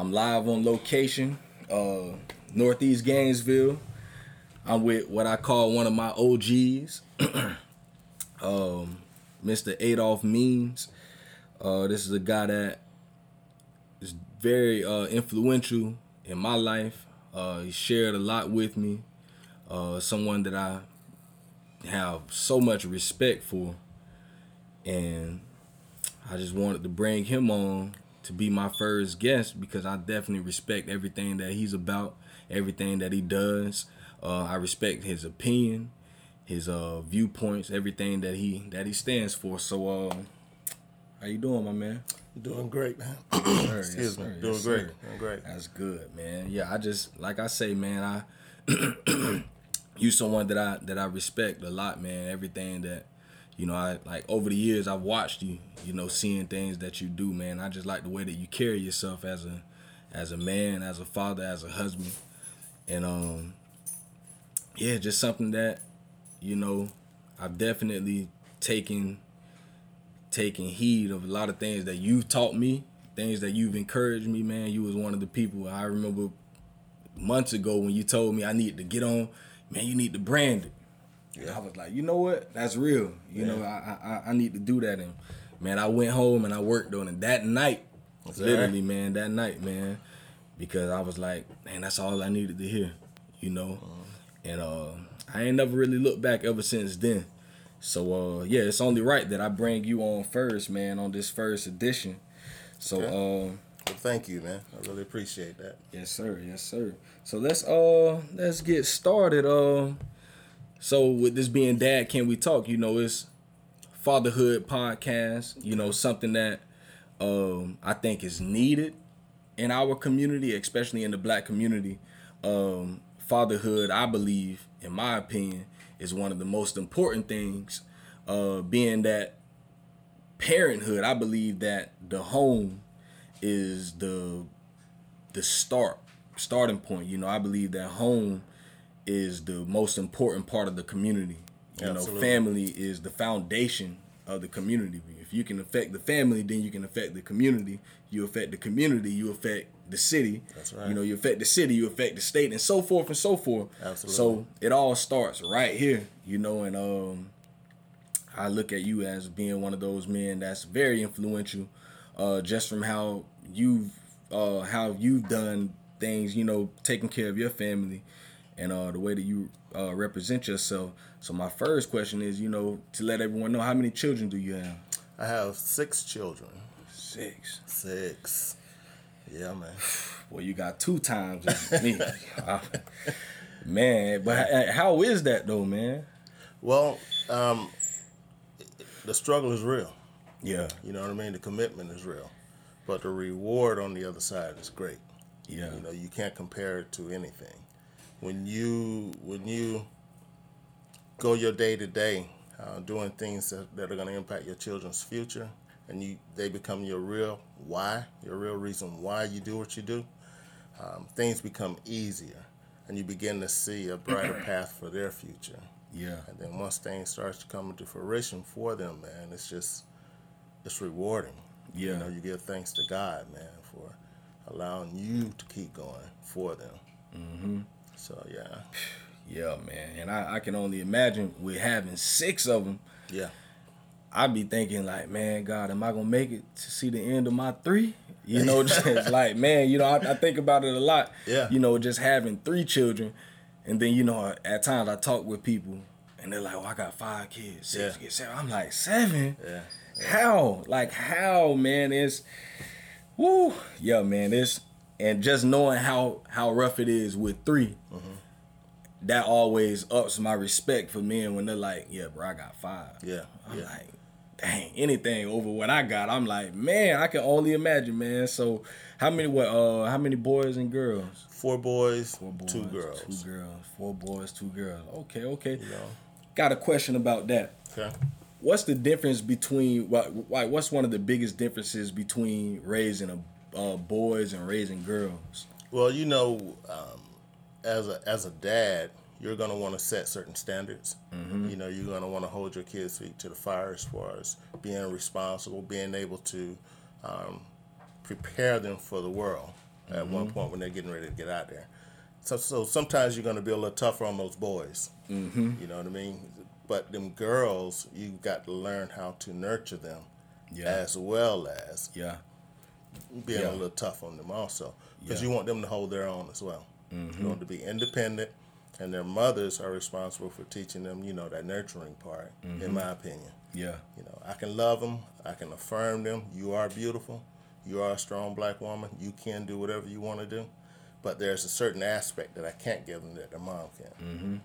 I'm live on location, uh, Northeast Gainesville. I'm with what I call one of my OGs, um, Mr. Adolf Means. Uh, this is a guy that is very uh, influential in my life. Uh, he shared a lot with me. Uh, someone that I have so much respect for, and I just wanted to bring him on to be my first guest because I definitely respect everything that he's about, everything that he does. Uh, I respect his opinion, his uh, viewpoints, everything that he that he stands for. So, uh, how you doing, my man? Doing great, man. Sir, Excuse yes, me. sir, Doing yes, great. sir. Doing great. That's good, man. Yeah, I just like I say, man. I you someone that I that I respect a lot, man. Everything that you know, I like over the years I've watched you. You know, seeing things that you do, man. I just like the way that you carry yourself as a as a man, as a father, as a husband, and um, yeah, just something that you know I've definitely taken taking heed of a lot of things that you've taught me, things that you've encouraged me, man. You was one of the people I remember months ago when you told me I needed to get on, man, you need to brand it. Yeah. I was like, you know what? That's real. You know, I, I I need to do that. And man, I went home and I worked on it that night. literally, man, that night, man. Because I was like, man, that's all I needed to hear. You know? And uh I ain't never really looked back ever since then. So uh yeah, it's only right that I bring you on first, man, on this first edition. So Okay. uh Well, thank you, man. I really appreciate that. Yes, sir. Yes, sir. So let's uh let's get started. Uh, so with this being dad, can we talk? You know, it's fatherhood podcast. You know, something that um I think is needed in our community, especially in the black community. Um, fatherhood, I believe, in my opinion, is one of the most important things. Uh, being that parenthood, I believe that the home is the the start starting point. You know, I believe that home is the most important part of the community. You know, Absolutely. family is the foundation of the community. If you can affect the family, then you can affect the community. You affect the community, you affect the city. That's right. You know, you affect the city, you affect the state, and so forth and so forth. Absolutely. So it all starts right here, you know, and um I look at you as being one of those men that's very influential, uh, just from how you've uh, how you've done things, you know, taking care of your family, and uh, the way that you uh, represent yourself. So my first question is, you know, to let everyone know how many children do you have? I have six children. Six. Six. Yeah, man. Well, you got two times me, Uh, man. But how is that though, man? Well, um, the struggle is real. Yeah, You know what I mean? The commitment is real. But the reward on the other side is great. yeah, You know, you can't compare it to anything. When you when you go your day to day, uh, doing things that, that are going to impact your children's future, and you they become your real why, your real reason why you do what you do, um, things become easier, and you begin to see a brighter path for their future. yeah, And then once things starts to come into fruition for them, man, it's just it's rewarding. Yeah. You know, you give thanks to God, man, for allowing you to keep going for them. Mm-hmm. So yeah, yeah, man. And I, I can only imagine with having six of them. yeah, I'd be thinking like, man, God, am I gonna make it to see the end of my three? You know, just like, man, you know, I, I think about it a lot. Yeah. You know, just having three children, and then you know, at times I talk with people, and they're like, "Oh, I got five kids, six Yeah. kids, seven. I'm like, seven? yeah, How? Like how, man? It's, woo, yeah, man. It's and just knowing how how rough it is with 3 that always ups my respect for men when they're like, yeah, bro, I got five. yeah, I'm yeah. like, dang, anything over what I got, I'm like, man, I can only imagine, man. So how many what uh how many boys and girls? Four boys, Four boys, two girls. Two girls. Four boys, two girls. Okay, okay. You know, Got a question about that. okay. What's the difference between what what's one of the biggest differences between raising a uh, boys and raising girls? Well, you know, um, as a as a dad, you're gonna want to set certain standards. You know, you're gonna want to hold your kids' feet to the fire as far as being responsible, being able to um, prepare them for the world. at one point when they're getting ready to get out there. So, so sometimes you're going to be a little tougher on those boys. Mm-hmm. You know what I mean? But them girls, you've got to learn how to nurture them, Yeah. as well as Yeah. Being Yeah. a little tough on them also, because Yeah. you want them to hold their own as well. Mm-hmm. You want them to be independent, and their mothers are responsible for teaching them, you know, that nurturing part. Mm-hmm. In my opinion, Yeah. you know, I can love them, I can affirm them. You are beautiful, you are a strong black woman. You can do whatever you want to do, but there's a certain aspect that I can't give them that their mom can. Mm-hmm.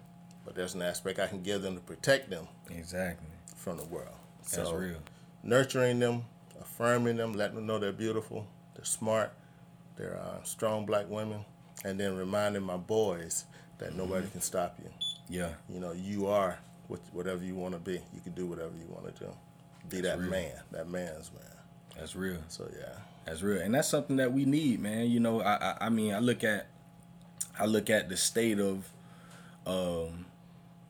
But there's an aspect I can give them to protect them Exactly. from the world. That's So, real. nurturing them, affirming them, letting them know they're beautiful, they're smart, they're uh, strong black women, and then reminding my boys that Mm-hmm. nobody can stop you. Yeah. You know, you are what, whatever you want to be. You can do whatever you want to do. Be That's that real. man, that man's man. That's real. So yeah, That's real, and that's something that we need, man. You know, I, I, I mean, I look at, I look at the state of, um,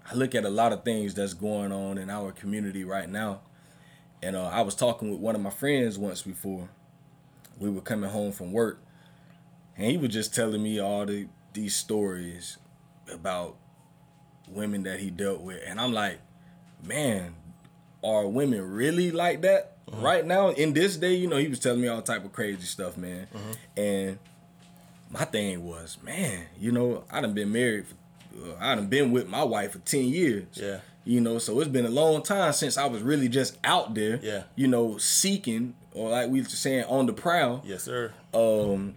I look at a lot of things that's going on in our community right now, and uh, I was talking with one of my friends once before. We were coming home from work, and he was just telling me all the these stories about women that he dealt with, and I'm like, man, are women really like that right now in this day? You know, he was telling me all type of crazy stuff, man. And my thing was, man, you know, I done been married. For, uh, I done been with my wife for ten years. Yeah. You know, so it's been a long time since I was really just out there. Yeah. You know, seeking or like we were saying on the prowl yes sir. um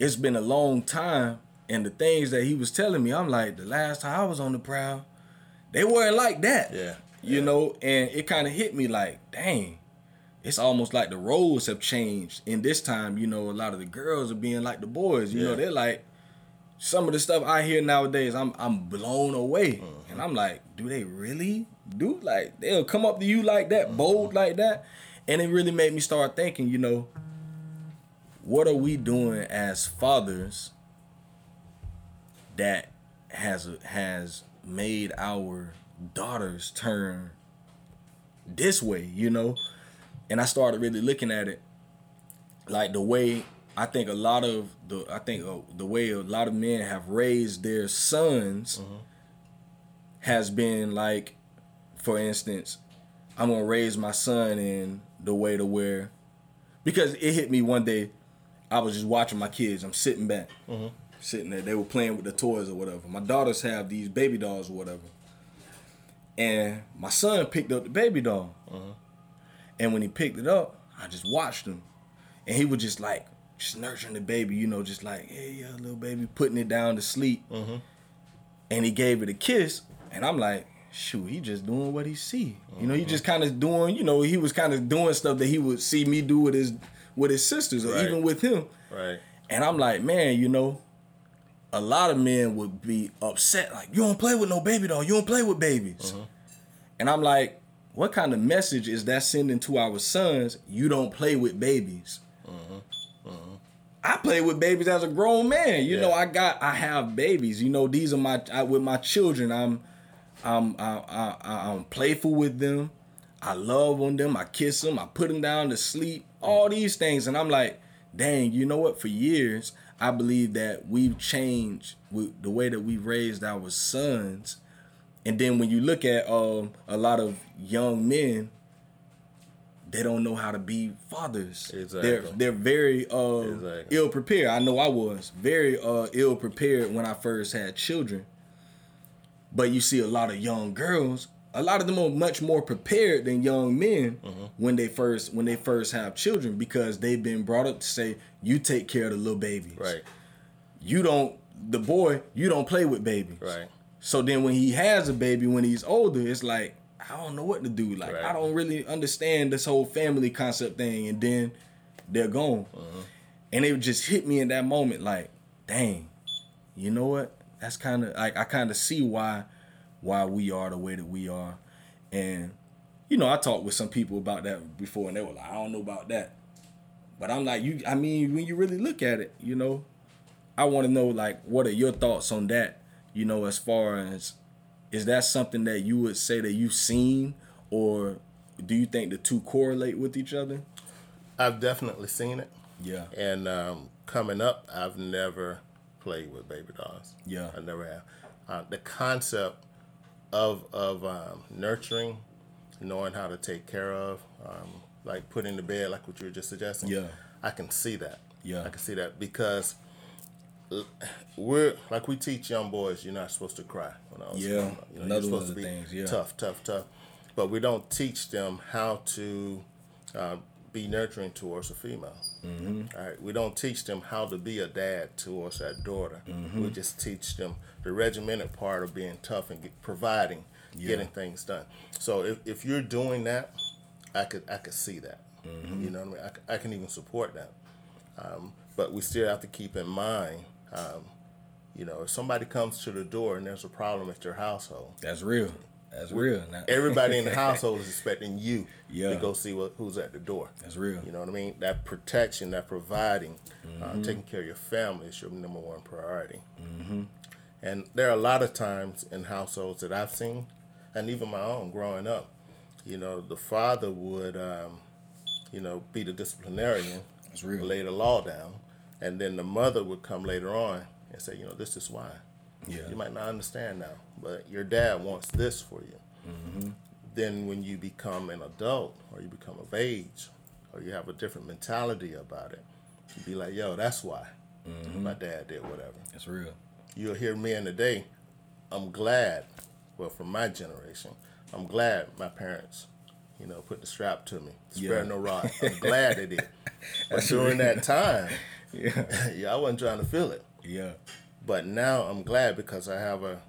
it's been a long time and the things that he was telling me i'm like the last time i was on the prowl they weren't like that Yeah, you yeah. know and it kind of hit me like dang it's almost like the roles have changed in this time you know a lot of the girls are being like the boys you know they're like some of the stuff i hear nowadays i'm i'm blown away Mm-hmm. and i'm like do they really do like they'll come up to you like that bold like that and it really made me start thinking you know what are we doing as fathers that has has made our daughters turn this way, you know? And I started really looking at it like the way I think a lot of the I think uh, the way a lot of men have raised their sons has been like for instance, I'm going to raise my son in the way to where because it hit me one day I was just watching my kids. I'm sitting back, mm-hmm. sitting there. They were playing with the toys or whatever. My daughters have these baby dolls or whatever, and my son picked up the baby doll. Mm-hmm. And when he picked it up, I just watched him, and he was just like just nurturing the baby, you know, just like hey, yeah, little baby, putting it down to sleep. Mm-hmm. And he gave it a kiss, and I'm like, shoot, he just doing what he see. You know, he uh-huh. just kind of doing, you know, he was kind of doing stuff that he would see me do with his with his sisters or Right. even with him. Right. And I'm like, man, you know, a lot of men would be upset, like, you don't play with no baby doll, you don't play with babies. Uh-huh. And I'm like, what kind of message is that sending to our sons? You don't play with babies. Uh-huh. I play with babies as a grown man. You know, I got, I have babies. You know, these are my, I, with my children. I'm, I'm, I, I, I, I'm playful with them. I love on them. I kiss them. I put them down to sleep. All these things, and I'm like, dang. You know what? For years, I believe that we've changed the way that we've raised our sons. And then when you look at um, a lot of young men, they don't know how to be fathers. Exactly. They're they're very uh, Exactly. ill prepared. I know I was very uh, ill prepared when I first had children. But you see a lot of young girls, a lot of them are much more prepared than young men Mm-hmm. when they first when they first have children because they've been brought up to say you take care of the little babies. Right. You don't the boy, you don't play with babies. Right. So then when he has a baby when he's older, it's like I don't know what to do. Like I don't really understand this whole family concept thing and then they're gone. Uh-huh. And it just hit me in that moment like, dang, you know what? That's kind of like I kind of see why why we are the way that we are. And you know, I talked with some people about that before and they were like, I don't know about that. But I'm like, you I mean, when you really look at it, you know, I want to know like what are your thoughts on that? You know, as far as is that something that you would say that you've seen or do you think the two correlate with each other? I've definitely seen it. Yeah. And um, coming up, I've never played with baby dolls. Yeah. I never have. Uh, the concept of of um, nurturing, knowing how to take care of, um, like putting the bed, like what you were just suggesting. Yeah. I can see that. Yeah. I can see that because we're like we teach young boys you're not supposed to cry when I was Yeah. You know, another you're one supposed to be things, yeah. tough, tough, tough. But we don't teach them how to uh, be nurturing towards a female. Mm-hmm. right, we don't teach them how to be a dad towards that daughter. Mm-hmm. We just teach them the regimented part of being tough and get, providing, Yeah. getting things done. So if, if you're doing that, I could I could see that. Mm-hmm. You know what I mean? I, I can even support that. Um, but we still have to keep in mind, um, you know, if somebody comes to the door and there's a problem at your household, That's real. That's real. Now, everybody in the household is expecting you Yeah. to go see what, who's at the door. That's real. You know what I mean? That protection, that providing, Mm-hmm. uh, taking care of your family is your number one priority. Mm-hmm. And there are a lot of times in households that I've seen, and even my own growing up, you know, the father would, um, you know, be the disciplinarian, lay the law down, and then the mother would come later on and say, you know, this is why. Yeah. You might not understand now, but your dad wants this for you. Mm-hmm. Then when you become an adult or you become of age or you have a different mentality about it, you be like, yo, that's why Mm-hmm. my dad did whatever. That's real. You'll hear men today, I'm glad, well, from my generation, I'm glad my parents, you know, put the strap to me. Spare Yeah. no rod. I'm glad they did. But during that time, Yeah. yeah, I wasn't trying to feel it. Yeah. But now I'm glad because I have a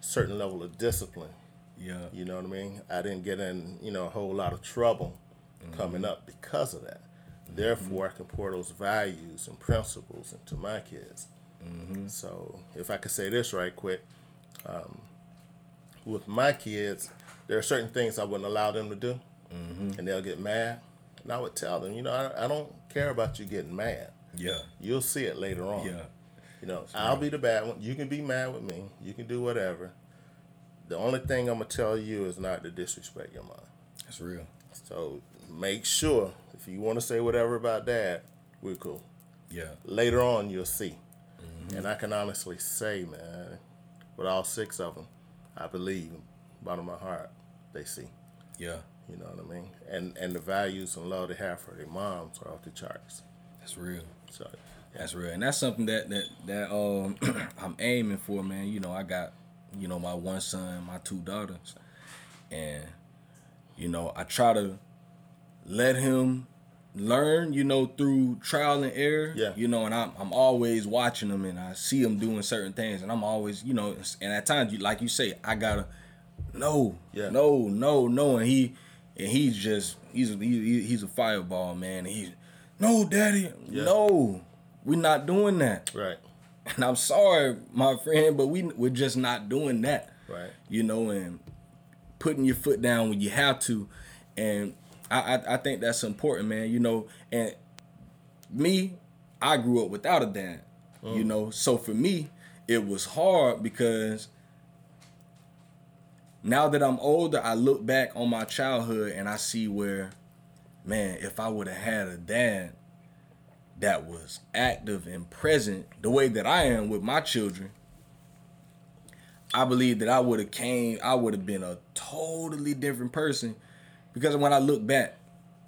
certain level of discipline. Yeah. You know what I mean? I didn't get in, you know, a whole lot of trouble coming mm-hmm. up because of that. Therefore, mm-hmm. I can pour those values and principles into my kids. Mm-hmm. So, if I could say this right quick, um, with my kids, there are certain things I wouldn't allow them to do, and they'll get mad. And I would tell them, you know, I, I don't care about you getting mad. Yeah. You'll see it later on. Yeah. You know, I'll be the bad one. You can be mad with me. You can do whatever. The only thing I'm gonna tell you is not to disrespect your mom. That's real. So make sure if you want to say whatever about dad, we're cool. Yeah. Later on, you'll see. Mm-hmm. And I can honestly say, man, with all six of them, I believe, bottom of my heart, they see. Yeah. You know what I mean? And and the values and love they have for their moms are off the charts. That's real. So That's real, and that's something that that that um I'm aiming for, man. You know, I got you know my one son, my two daughters, and you know I try to let him learn, you know, through trial and error. Yeah. You know, and I'm I'm always watching him, and I see him doing certain things, and I'm always, you know, and at times, you like you say, I gotta, no, Yeah. no, no, no, and he, and he's just he's a, he, he's a fireball, man. And he's no, daddy, Yeah. no, we're not doing that. right, And I'm sorry, my friend, but we we're just not doing that. right, You know, and putting your foot down when you have to, and I I, I think that's important, man. You know, and me, I grew up without a dad. You mm. know, so for me, it was hard because now that I'm older, I look back on my childhood and I see where, man, if I would have had a dad that was active and present the way that I am with my children, I believe that I would have came, I would have been a totally different person. Because when I look back,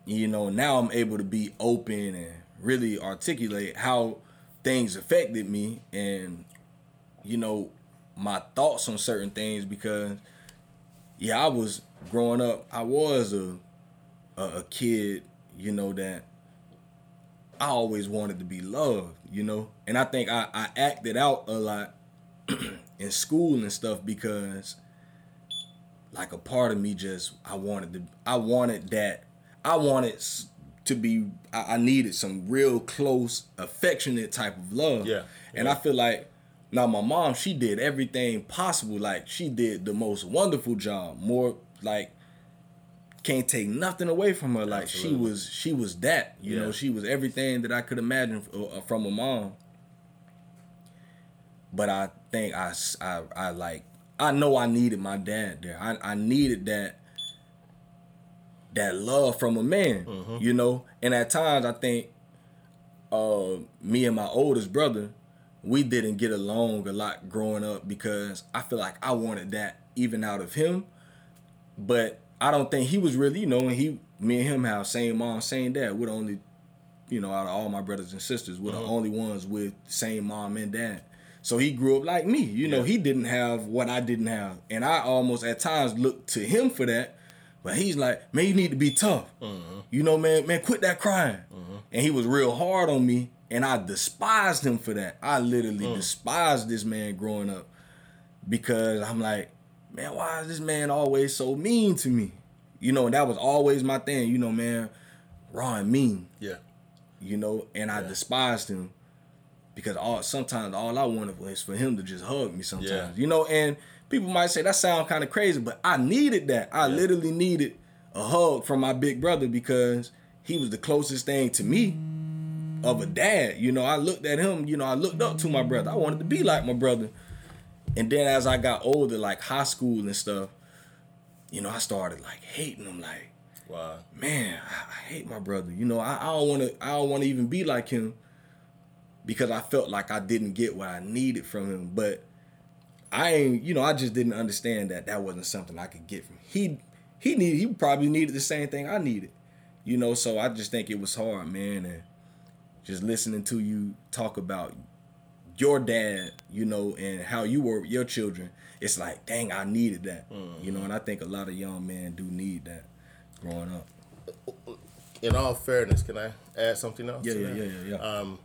you know, now I'm able to be open and really articulate how things affected me and, you know, my thoughts on certain things because yeah, I was growing up, I was a a, a kid, you know, that I always wanted to be loved, you know? And I think I, I acted out a lot in school and stuff because like a part of me just I wanted to I wanted that I wanted to be I, I needed some real close affectionate type of love. Yeah, And I feel like now my mom she did everything possible like she did the most wonderful job more like can't take nothing away from her like she was she was that you Yeah. know she was everything that I could imagine uh, from a mom but I think I, I, I like I know I needed my dad there. I, I needed that that love from a man, Mm-hmm. you know. And at times I think uh, me and my oldest brother, we didn't get along a lot growing up because I feel like I wanted that even out of him, but I don't think he was really, you know, he, me and him have same mom, same dad. We're the only, you know, out of all my brothers and sisters, we're the uh-huh. only ones with same mom and dad. So he grew up like me, you know. He didn't have what I didn't have, and I almost at times looked to him for that. But he's like, man, you need to be tough. Uh-huh. You know, man, man, quit that crying. Uh-huh. And he was real hard on me, and I despised him for that. I literally uh. despised this man growing up because I'm like, man, why is this man always so mean to me? You know, and that was always my thing. You know, man, raw and mean. Yeah. You know, and I despised him because all sometimes all I wanted was for him to just hug me. Sometimes, Yeah. you know, and people might say that sounds kind of crazy, but I needed that. I literally needed a hug from my big brother because he was the closest thing to me of a dad. You know, I looked at him. You know, I looked up to my brother. I wanted to be like my brother. And then as I got older, like high school and stuff, you know, I started like hating him. Like, Wow. man, I, I hate my brother. You know, I, I don't want to. I don't want to even be like him because I felt like I didn't get what I needed from him. But I ain't. You know, I just didn't understand that that wasn't something I could get from Him. he. He needed. He probably needed the same thing I needed. You know, so I just think it was hard, man, and just listening to you talk about your dad, you know, and how you were with your children. It's like, dang, I needed that. You know, and I think a lot of young men do need that growing up. In all fairness, can I add something else? Yeah, yeah, yeah, yeah, yeah. Um,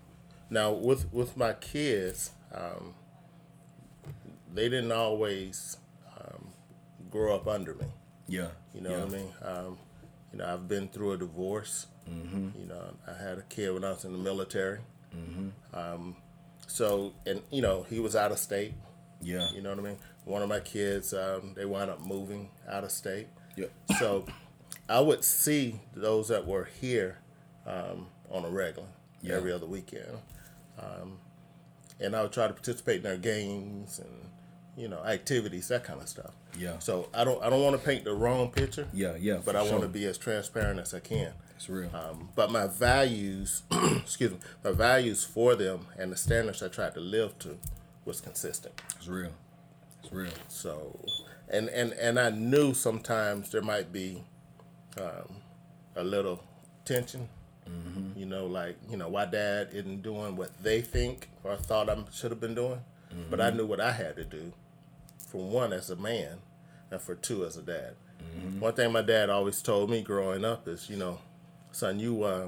now with with my kids, um, they didn't always um, grow up under me. yeah. You know yeah. what I mean? Um, you know, I've been through a divorce. Mm-hmm. You know, I had a kid when I was in the military. Um, so, and you know, he was out of state. Yeah. You know what I mean? One of my kids, um, they wound up moving out of state. Yeah. So, I would see those that were here um, on a regular Yeah. every other weekend, um, and I would try to participate in their games and you know activities, that kind of stuff. Yeah. So I don't I don't want to paint the wrong picture. Yeah, yeah. But I want to be as transparent as I can. It's real. Um, but my values, excuse me, my values for them and the standards I tried to live to was consistent. it's real. It's real. So, and and and I knew sometimes there might be um, a little tension. You know, like you know, why dad isn't doing what they think or thought I should have been doing, but I knew what I had to do. For one, as a man, and for two, as a dad. One thing my dad always told me growing up is, you know, son, you uh,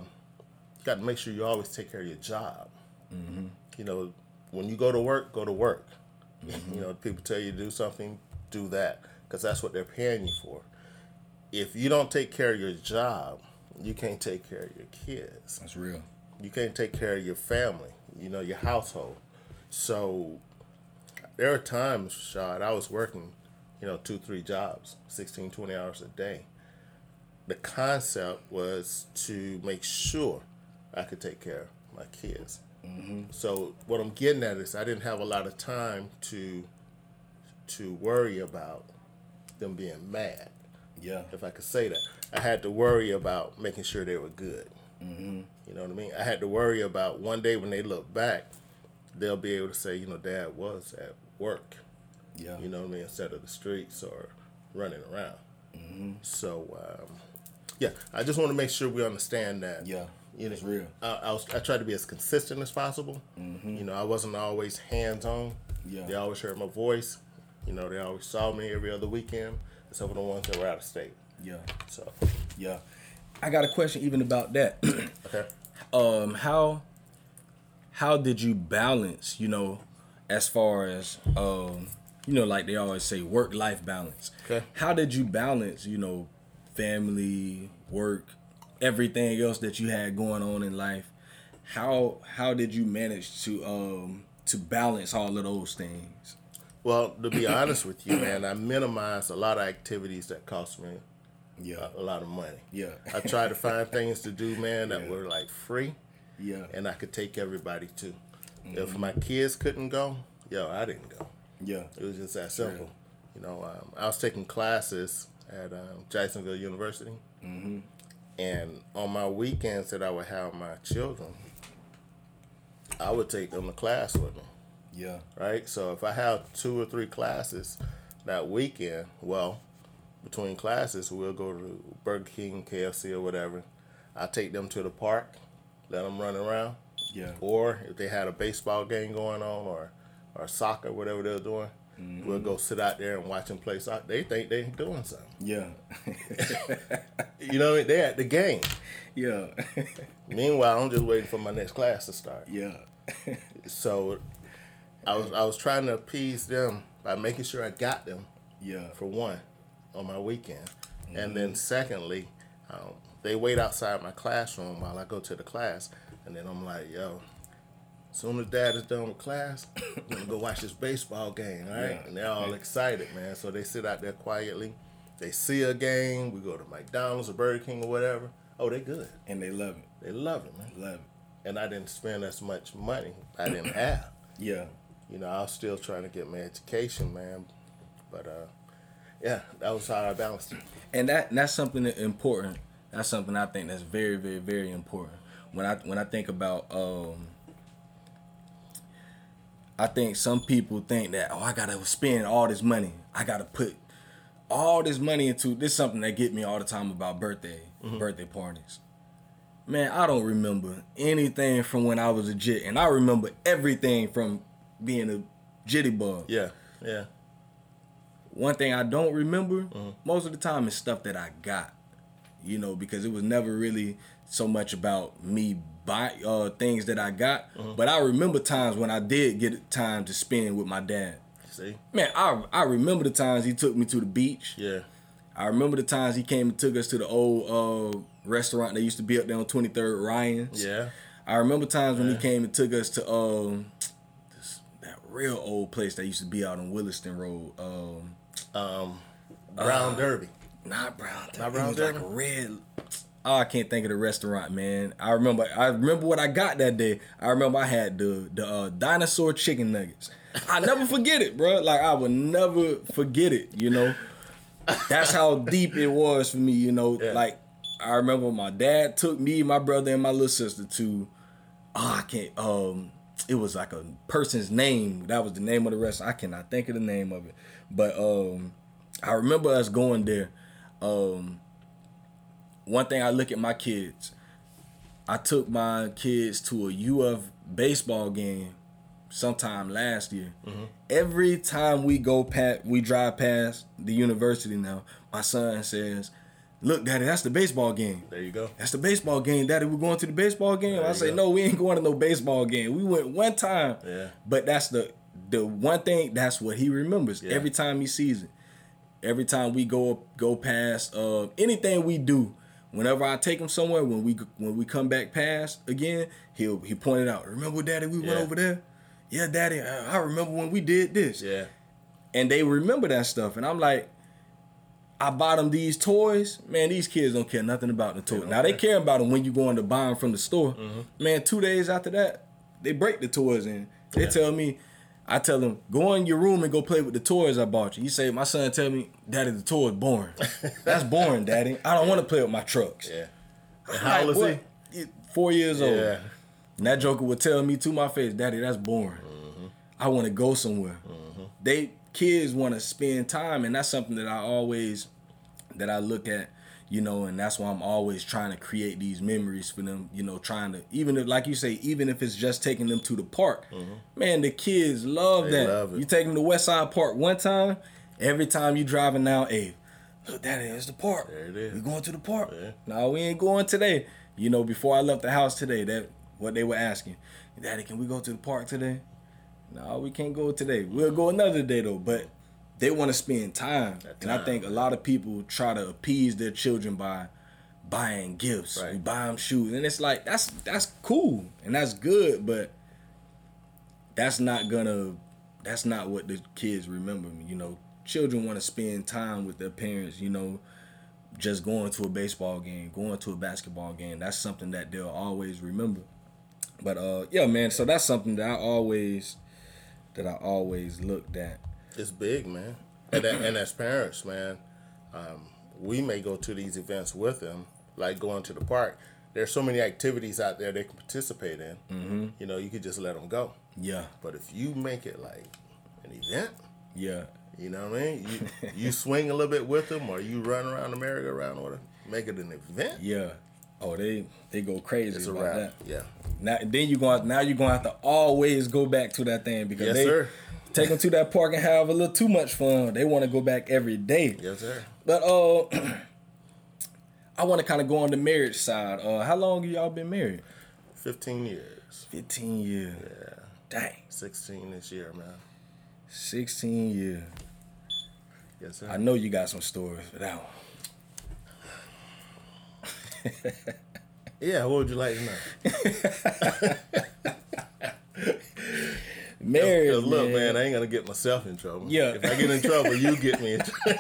got to make sure you always take care of your job. You know, when you go to work, go to work. You know, people tell you to do something, do that, because that's what they're paying you for. If you don't take care of your job, you can't take care of your kids. That's real. You can't take care of your family, you know, your household. So there are times, Shad, I was working, you know, two, three jobs, 16, 20 hours a day. The concept was to make sure I could take care of my kids. So what I'm getting at is I didn't have a lot of time to to worry about them being mad Yeah. if I could say that. I had to worry about making sure they were good. Mm-hmm. You know what I mean? I had to worry about one day when they look back, they'll be able to say, you know, Dad was at work. Yeah. You know what I mean? Instead of the streets or running around. Mm-hmm. So, um, yeah, I just want to make sure we understand that. Yeah. You know, It's real. I, I was I tried to be as consistent as possible. You know, I wasn't always hands on. Mm-hmm. Yeah. They always heard my voice. You know, they always saw me every other weekend, except for the ones that were out of state. Yeah. So, Yeah. I got a question even about that. okay. um how how did you balance you know as far as um you know like they always say work life balance Okay. how did you balance you know family work everything else that you had going on in life how how did you manage to um to balance all of those things? Well, to be honest with you, man, I minimized a lot of activities that cost me yeah. a lot of money. yeah. I tried to find things to do, man, that were like free. Yeah. And I could take everybody to. If my kids couldn't go, yo, I didn't go. yeah. It was just that simple. You know, um, I was taking classes at um, Jacksonville University, and on my weekends that I would have my children, I would take them to class with me. Yeah. Right. So if I have two or three classes that weekend, well, between classes we'll go to Burger King, KFC, or whatever. I take them to the park, let them run around. Yeah. Or if they had a baseball game going on or or soccer, whatever they're doing, Mm-hmm. we'll go sit out there and watch them play soccer. They think they're doing something. Yeah. You know, what I mean? they at the game. yeah. Meanwhile, I'm just waiting for my next class to start. yeah. So I was I was trying to appease them by making sure I got them Yeah. for one on my weekend, and Mm-hmm. then secondly, um, they wait outside my classroom while I go to the class, and then I'm like, yo. Soon as dad is done with class, I'm gonna go watch this baseball game, all right? Yeah. And they're all excited, man. So they sit out there quietly. They see a game. We go to McDonald's or Burger King or whatever. Oh, they good. And they love it. They love it, man. Love it. And I didn't spend as much money I didn't have. Yeah. You know, I was still trying to get my education, man. But uh, yeah, that was how I balanced it. and that and that's something that important. That's something I think that's very, very, very important. When I when I think about, um, I think some people think that oh, I gotta spend all this money. I gotta put all this money into this. Is something that get me all the time about birthday mm-hmm. birthday parties. Man, I don't remember anything from when I was a jit, and I remember everything from being a jittybug. Yeah, yeah, One thing I don't remember mm-hmm. most of the time is stuff that I got, you know, because it was never really so much about me buy uh, things that I got, but I remember times when I did get time to spend with my dad. see, Man, I I remember the times he took me to the beach. yeah, I remember the times he came and took us to the old uh, restaurant that used to be up there on 23rd Ryan's. yeah, I remember times when Yeah. he came and took us to um this, that real old place that used to be out on Williston Road. Um, um, Brown Derby. not Brown. Not it Brown was like a red. I can't think of the restaurant, man. I remember. I remember what I got that day. I remember I had the the uh, dinosaur chicken nuggets. I never forget it, bro. Like I would never forget it. You know, that's how deep it was for me. You know, Yeah. like I remember my dad took me, my brother, and my little sister to. Oh, I can't. Um, it was like a person's name. That was the name of the restaurant. I cannot think of the name of it, but um, I remember us going there. Um, one thing I look at my kids. I took my kids to a UF baseball game sometime last year. Every time we go past, we drive past the university now. My son says, "Look, Daddy, that's the baseball game. There you go. That's the baseball game, Daddy. We're going to the baseball game." There I say, go. "No, we ain't going to no baseball game. We went one time." Yeah. But that's the the one thing. That's what he remembers Yeah. every time he sees it. Every time we go go past uh, anything we do, whenever I take him somewhere, when we when we come back past again, he'll he pointed out. Remember, Daddy, we went over there. Yeah, Daddy, I I remember when we did this Yeah, and they remember that stuff. And I'm like, I bought them these toys. Man, these kids don't care nothing about the toys. don't Now they care. about them when you going to buy them from the store. Mm-hmm. Man, two days after that, they break the toys and they Yeah. tell me, I tell them, go in your room and go play with the toys I bought you. You say, my son tell me, Daddy, the toy is boring. That's boring, Daddy. I don't want to play with my trucks. yeah. And how old is he? Four years old. Yeah, And that joker would tell me to my face, Daddy, that's boring. Mm-hmm. I want to go somewhere. Mm-hmm. They kids want to spend time, and that's something that I always that I look at, you know, and that's why I'm always trying to create these memories for them, you know, trying to even if like you say, even if it's just taking them to the park, mm-hmm. man, the kids love They that. love. You take them to West Side Park one time, every time you driving now, hey, look, Daddy, there's the park. There it is. We going to the park. Yeah. No, we ain't going today. You know, before I left the house today, that what they were asking, Daddy, can we go to the park today? No, we can't go today. We'll go another day though. But they want to spend time. That and I time. think a lot of people try to appease their children by buying gifts. Right. We buy them shoes, and it's like that's that's cool and that's good, but that's not gonna that's not what the kids remember. You know, children want to spend time with their parents. You know, just going to a baseball game, going to a basketball game. That's something that they'll always remember. But uh, yeah, man. So that's something that I always that I always looked at. It's big, man. And that, and as parents, man, um, we may go to these events with them, like going to the park. there's so many activities out there they can participate in. Mm-hmm. You know, you could just let them go. Yeah. But if you make it like an event, Yeah. you know what I mean? You you swing a little bit with them, or you run around the merry-go-round, or make it an event. Yeah. Oh, they they go crazy It's about that. Yeah. Now then you going now you're gonna have to always go back to that thing because Yes, they sir. Take them to that park and have a little too much fun. They want to go back every day. Yes, sir. But uh, I want to kind of go on the marriage side. Uh, how long y'all been married? Fifteen years. Fifteen years. Yeah. Dang. Sixteen this year, man. Sixteen years. Yes, sir. I know you got some stories for that one. yeah. What would you like to know? Marriage, Cause look, man. man, I ain't gonna get myself in trouble. Yeah. If I get in trouble, you get me in trouble.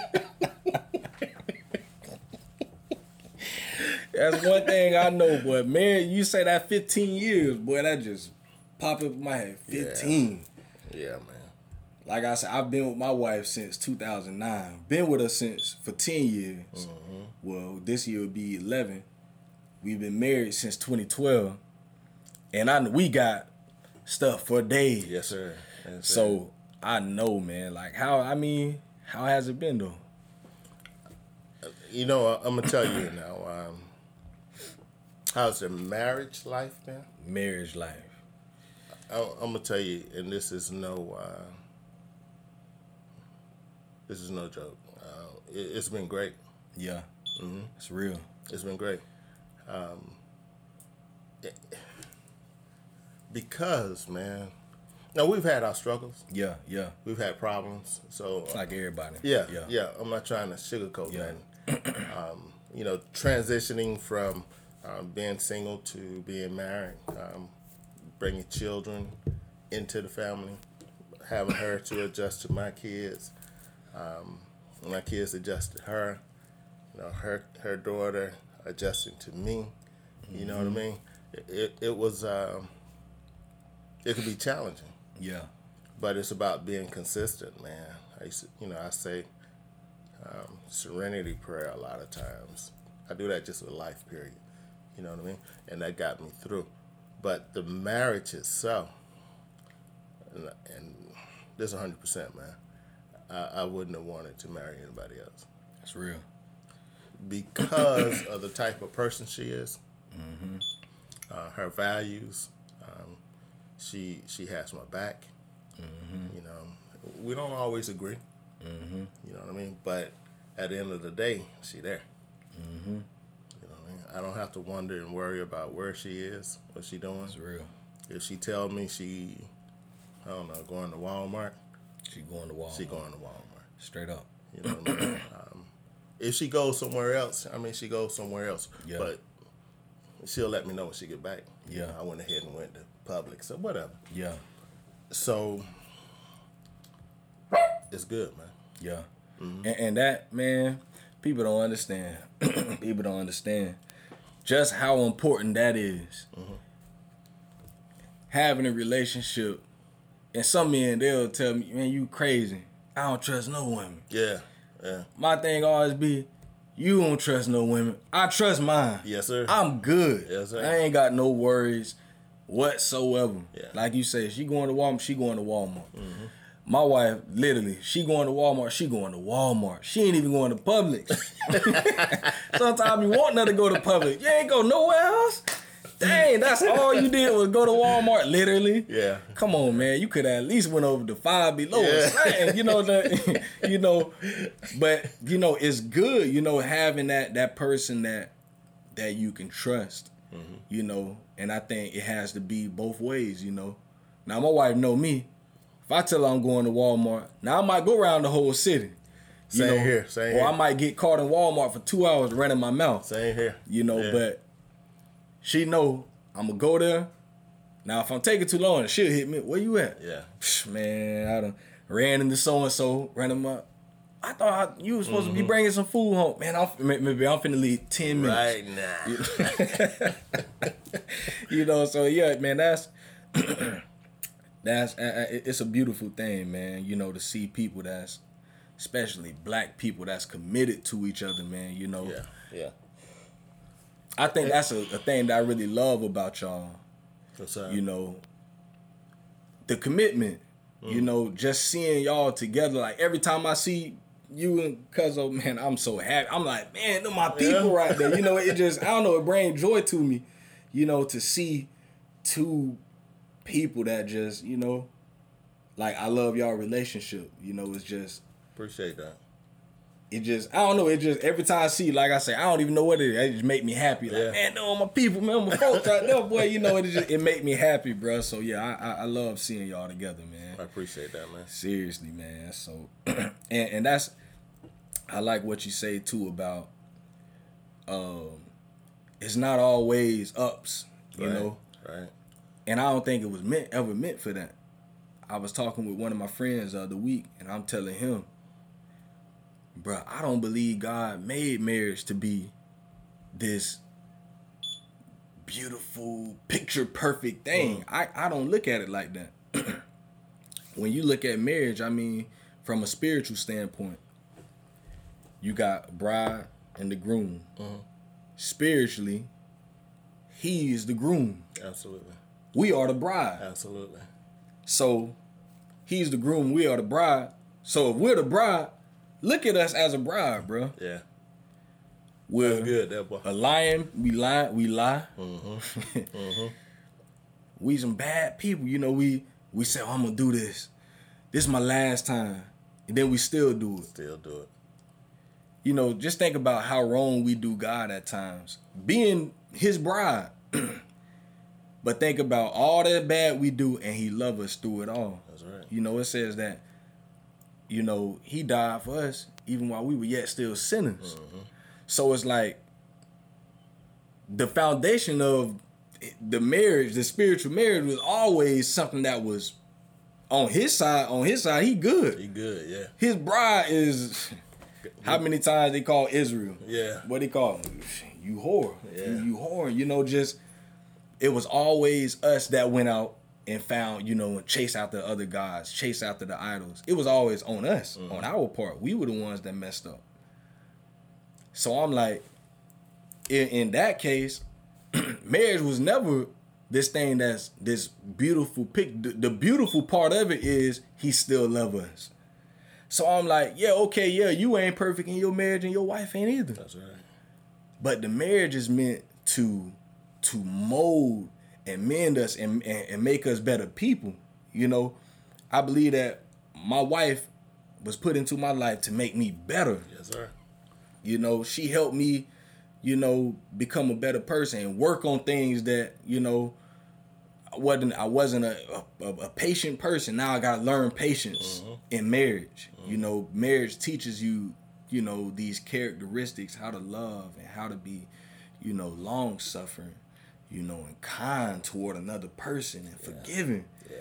That's one thing I know, boy. Married, you say that 15 years, boy, that just pop up in my head. 15. Yeah, man. Like I said, I've been with my wife since 2009. Been with her since for 10 years. Mm-hmm. Well, this year will be 11. We've been married since 2012. And I we got stuff for days. Yes, sir. Yes, sir. So I know, man. Like how I mean, how has it been though? you know, I- I'm gonna tell you now. Um, how's the marriage life been? Marriage life. I, I'm gonna tell you, and this is no, uh, this is no joke. Uh, it, it's been great. Yeah. Mm-hmm. It's real. It's been great. Um, it- because man, now we've had our struggles. Yeah, yeah. We've had problems. So Like everybody. Yeah, Yeah. yeah, I'm not trying to sugarcoat Yeah. nothing. um, you know, transitioning from um, being single to being married, um, bringing children into the family, having her to adjust to my kids, um, my kids adjust to her, you know, her her daughter adjusting to me. You know what I mean? It it, it was um, it could be challenging Yeah. but it's about being consistent, man. I used to, you know, I say um, serenity prayer a lot of times. I do that just with life, period. You know what I mean? And that got me through. But the marriage itself, and, and this 100%, man, I, I wouldn't have wanted to marry anybody else It's real. because of the type of person she is, uh, her values. She she has my back. You know, we don't always agree. You know what I mean? But at the end of the day, she there. You know what I mean? I don't have to wonder and worry about where she is, what she doing. It's real. If she tell me she, I don't know, going to Walmart, She going to Walmart. she going to Walmart. straight up. You know what I mean? um, if she goes somewhere else, I mean, she goes somewhere else. Yeah. But she'll let me know when she get back. You Yeah. know, I went ahead and went to Publix or whatever. Yeah. So it's good, man. Yeah. Mm-hmm. And, and that, man, people don't understand. people don't understand just how important that is. Mm-hmm. Having a relationship. And some men, they'll tell me, man, you crazy. I don't trust no women. Yeah, yeah, My thing always be, you don't trust no women. I trust mine. yes, sir. I'm good. Yes, sir. I ain't got no worries whatsoever. Yeah. Like you said, she going to Walmart, she going to Walmart. Mm-hmm. My wife, literally, she going to Walmart, she going to Walmart. She ain't even going to Publix. Sometimes you want her to go to Publix. You ain't go nowhere else. Dang, that's all you did was go to Walmart, literally. yeah, Come on, man. You could at least went over to five below Yeah. You know that you know, but you know, it's good, you know, having that that person that that you can trust. Mm-hmm. You know, and I think it has to be both ways, you know. Now my wife know me. If I tell her I'm going to Walmart, now I might go around the whole city. You Same know, here, same or here. I might get caught in Walmart for two hours running my mouth same here. you know, Yeah. but she know I'm gonna go there. Now if I'm taking too long, she'll hit me. Where you at? yeah, Man, I done ran into so and so, ran them up. I thought I, you was supposed to be mm-hmm. bringing some food home. Man, I'm maybe I'm finna leave ten minutes. right now. You know, so yeah, man, that's that's it- it's a beautiful thing, man. You know, to see people that's especially black people that's committed to each other, man. You know, Yeah, yeah, I think that's a, a thing that I really love about y'all. You know, the commitment. You mm. know, just seeing y'all together. Like every time I see you and Cuzzo, man, I'm so happy. I'm like, man, they're my people Yeah. right there. You know, it just I don't know, it brings joy to me. You know, to see two people that just you know, like I love y'all relationship. You know, it's just Appreciate that. it just I don't know. It just every time I see, like I say, I don't even know what it is. It just make me happy. Like Yeah. man, no, my people, man, my folks out there, boy. You know, it just it make me happy, bro. So yeah, I, I I love seeing y'all together, man. I appreciate that, man. Seriously, man. So and and that's I like what you say too about um it's not always ups, you Right, know. Right. And I don't think it was meant ever meant for that. I was talking with one of my friends the other week, and I'm telling him, "Bro, I don't believe God made marriage to be this beautiful, picture perfect thing. I, I don't look at it like that. when you look at marriage, I mean, from a spiritual standpoint, you got bride and the groom. Spiritually, he is the groom. Absolutely. We are the bride. Absolutely. So he's the groom, we are the bride. So if we're the bride, look at us as a bride, bro. Yeah. We're Good, that boy. a lion, we lie, we lie. Mm-hmm. we some bad people, you know. We we say, oh, I'm gonna do this. This is my last time, and then we still do it. Still do it. You know, just think about how wrong we do God at times, being His bride. but think about all that bad we do, and He love us through it all. That's right. You know, it says that, you know, he died for us even while we were yet still sinners. Mm-hmm. So it's like the foundation of the marriage, the spiritual marriage, was always something that was on his side. On his side, he good. He good, yeah. His bride is how many times they call Israel? Yeah. What they call you whore. Yeah. You, you whore. You know, just it was always us that went out and found, you know, and chase after other gods, chase after the idols. It was always on us, Mm-hmm. on our part. We were the ones that messed up. So I'm like, in, in that case, marriage was never this thing that's this beautiful pic. The, the beautiful part of it is he still love us. So I'm like, yeah, okay, yeah, you ain't perfect in your marriage and your wife ain't either. That's right. But the marriage is meant to to mold and mend us and, and, and make us better people. You know, I believe that my wife was put into my life to make me better. Yes, sir. You know, she helped me, you know, become a better person and work on things that, you know, I wasn't I wasn't a, a, a patient person. Now I gotta learn patience mm-hmm. in marriage. You mm-hmm. know, marriage teaches you, you know, these characteristics, how to love and how to be, you know, long suffering, you know, and kind toward another person and forgiving. Yeah.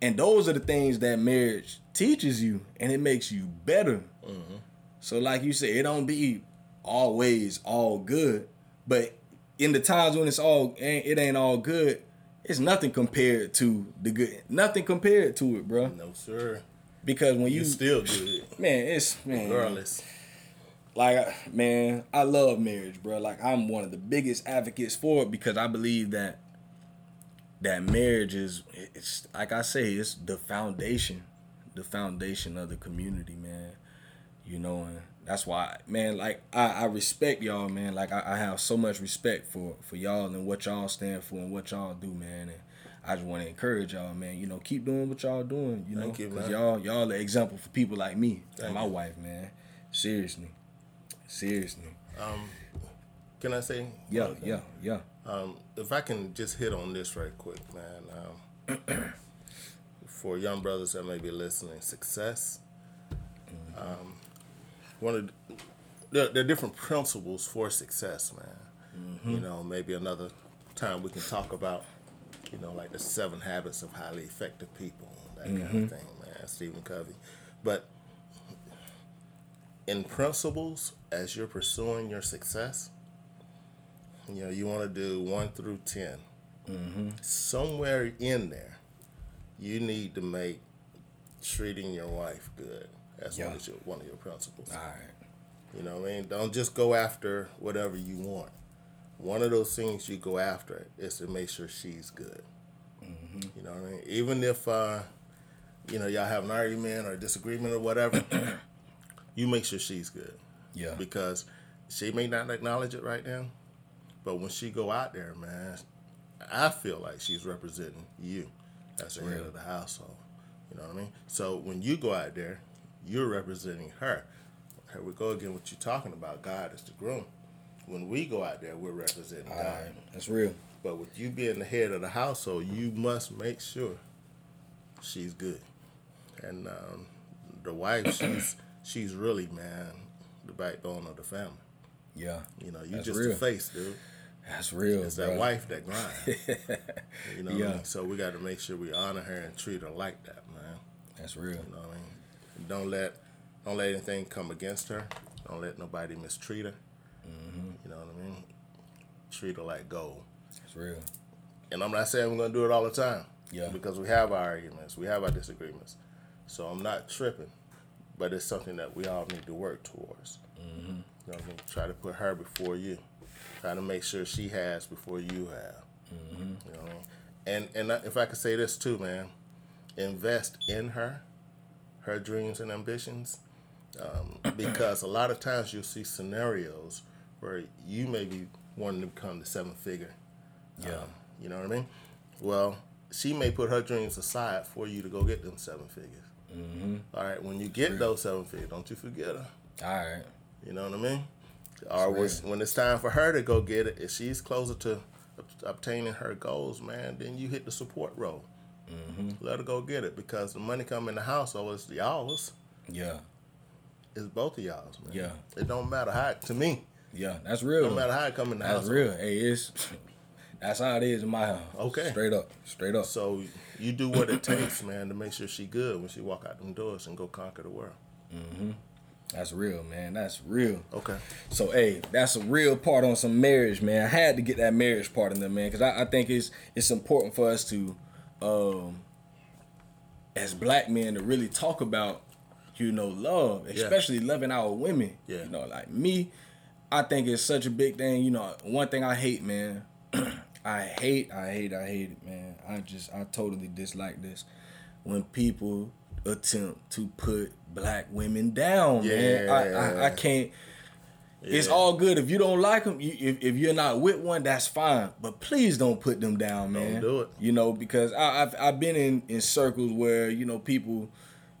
And those are the things that marriage teaches you and it makes you better. Mm-hmm. So like you said, it don't be always all good, but in the times when it's all it ain't all good, it's nothing compared to the good. Nothing compared to it, bro. No, sir. Because when you You still good, man, it's man, regardless. like man, I love marriage, bro. Like I'm one of the biggest advocates for it because I believe that that marriage is it's like I say, it's the foundation, the foundation of the community, man. You know, and that's why, man. Like I, I respect y'all, man. Like I, I have so much respect for for y'all and what y'all stand for and what y'all do, man. And I just want to encourage y'all, man. You know, keep doing what y'all doing. You know, Thank you, 'cause man. y'all y'all the example for people like me and my you. wife, man. Seriously, seriously. Um, can I say? Yeah, yeah, yeah. Um, if I can just hit on this right quick, man. Um, for young brothers that may be listening, success. Um, one of the, there, there are different principles for success, man. You mm-hmm. know, maybe another time we can talk about, you know, like the seven habits of highly effective people, that kind of mm-hmm. thing, man. Stephen Covey, but in principles, as you're pursuing your success, you know, you want to do one through 10 mm-hmm. Somewhere in there, you need to make treating your wife good. That's one, Yeah. of your, one of your principles. All right. You know what I mean? Don't just go after whatever you want. one of those things you go after is to make sure she's good. You know what I mean? Even if uh, you know y'all have an argument or a disagreement or whatever, you make sure she's good Yeah. because she may not acknowledge it right now, but when she go out there, man, I feel like she's representing you as the head of the household. You know what I mean? So when you go out there, you're representing her. Here we go again. What you're talking about? God is the groom. When we go out there, we're representing All God. right. That's real. But with you being the head of the household, you must make sure she's good. And um, the wife, she's she's really man the backbone of the family. Yeah. You know, you That's just real. the face, dude. That's real. It's that wife that grind. you know what I Yeah. mean? So we got to make sure we honor her and treat her like that, man. That's real. You know what I mean? Don't let don't let anything come against her. Don't let nobody mistreat her. Mm-hmm. You know what I mean? Treat her like gold. It's real. And I'm not saying we're gonna do it all the time. Yeah. Because we have our arguments, we have our disagreements. So I'm not tripping, but it's something that we all need to work towards. Mm-hmm. You know what I mean? Try to put her before you. Try to make sure she has before you have. Mm-hmm. You know what I mean? And and if I could say this too, man, invest in her, her dreams and ambitions, um, because a lot of times you'll see scenarios where you may be wanting to become the seven figure Yeah. um, you know what I mean? Well, she may put her dreams aside for you to go get them seven figures. Mm-hmm. right, when you get those seven figures, don't you forget her. All right. You know what I mean? Or when it's time for her to go get it, if she's closer to obtaining her goals, man, then you hit the support role. Mm-hmm. Let her go get it because the money come in the household is y'all's. Yeah. It's both of y'all's, man. Yeah. It don't matter how to me. Yeah. That's real. No matter how it come in the That's household. real. Hey, it's that's how it is in my house. Okay. Straight up. Straight up. So you do what it takes, man, to make sure she good when she walk out them doors and go conquer the world. Mm-hmm. That's real, man. That's real. Okay. So, hey, that's a real part on some marriage, man. I had to get that marriage part in there, man, because I, I think it's it's important for us to, um, as black men, to really talk about, you know, love, especially loving our women. Yeah. You know, like me, I think it's such a big thing. You know, one thing I hate, man. I hate, I hate, I hate it, man. I just, I totally dislike this when people attempt to put black women down, yeah. man. I, I, I Yeah. It's all good if you don't like them. You, if, if you're not with one, that's fine. But please don't put them down, man. Don't do it. You know, because I, I've I've been in in circles where you know people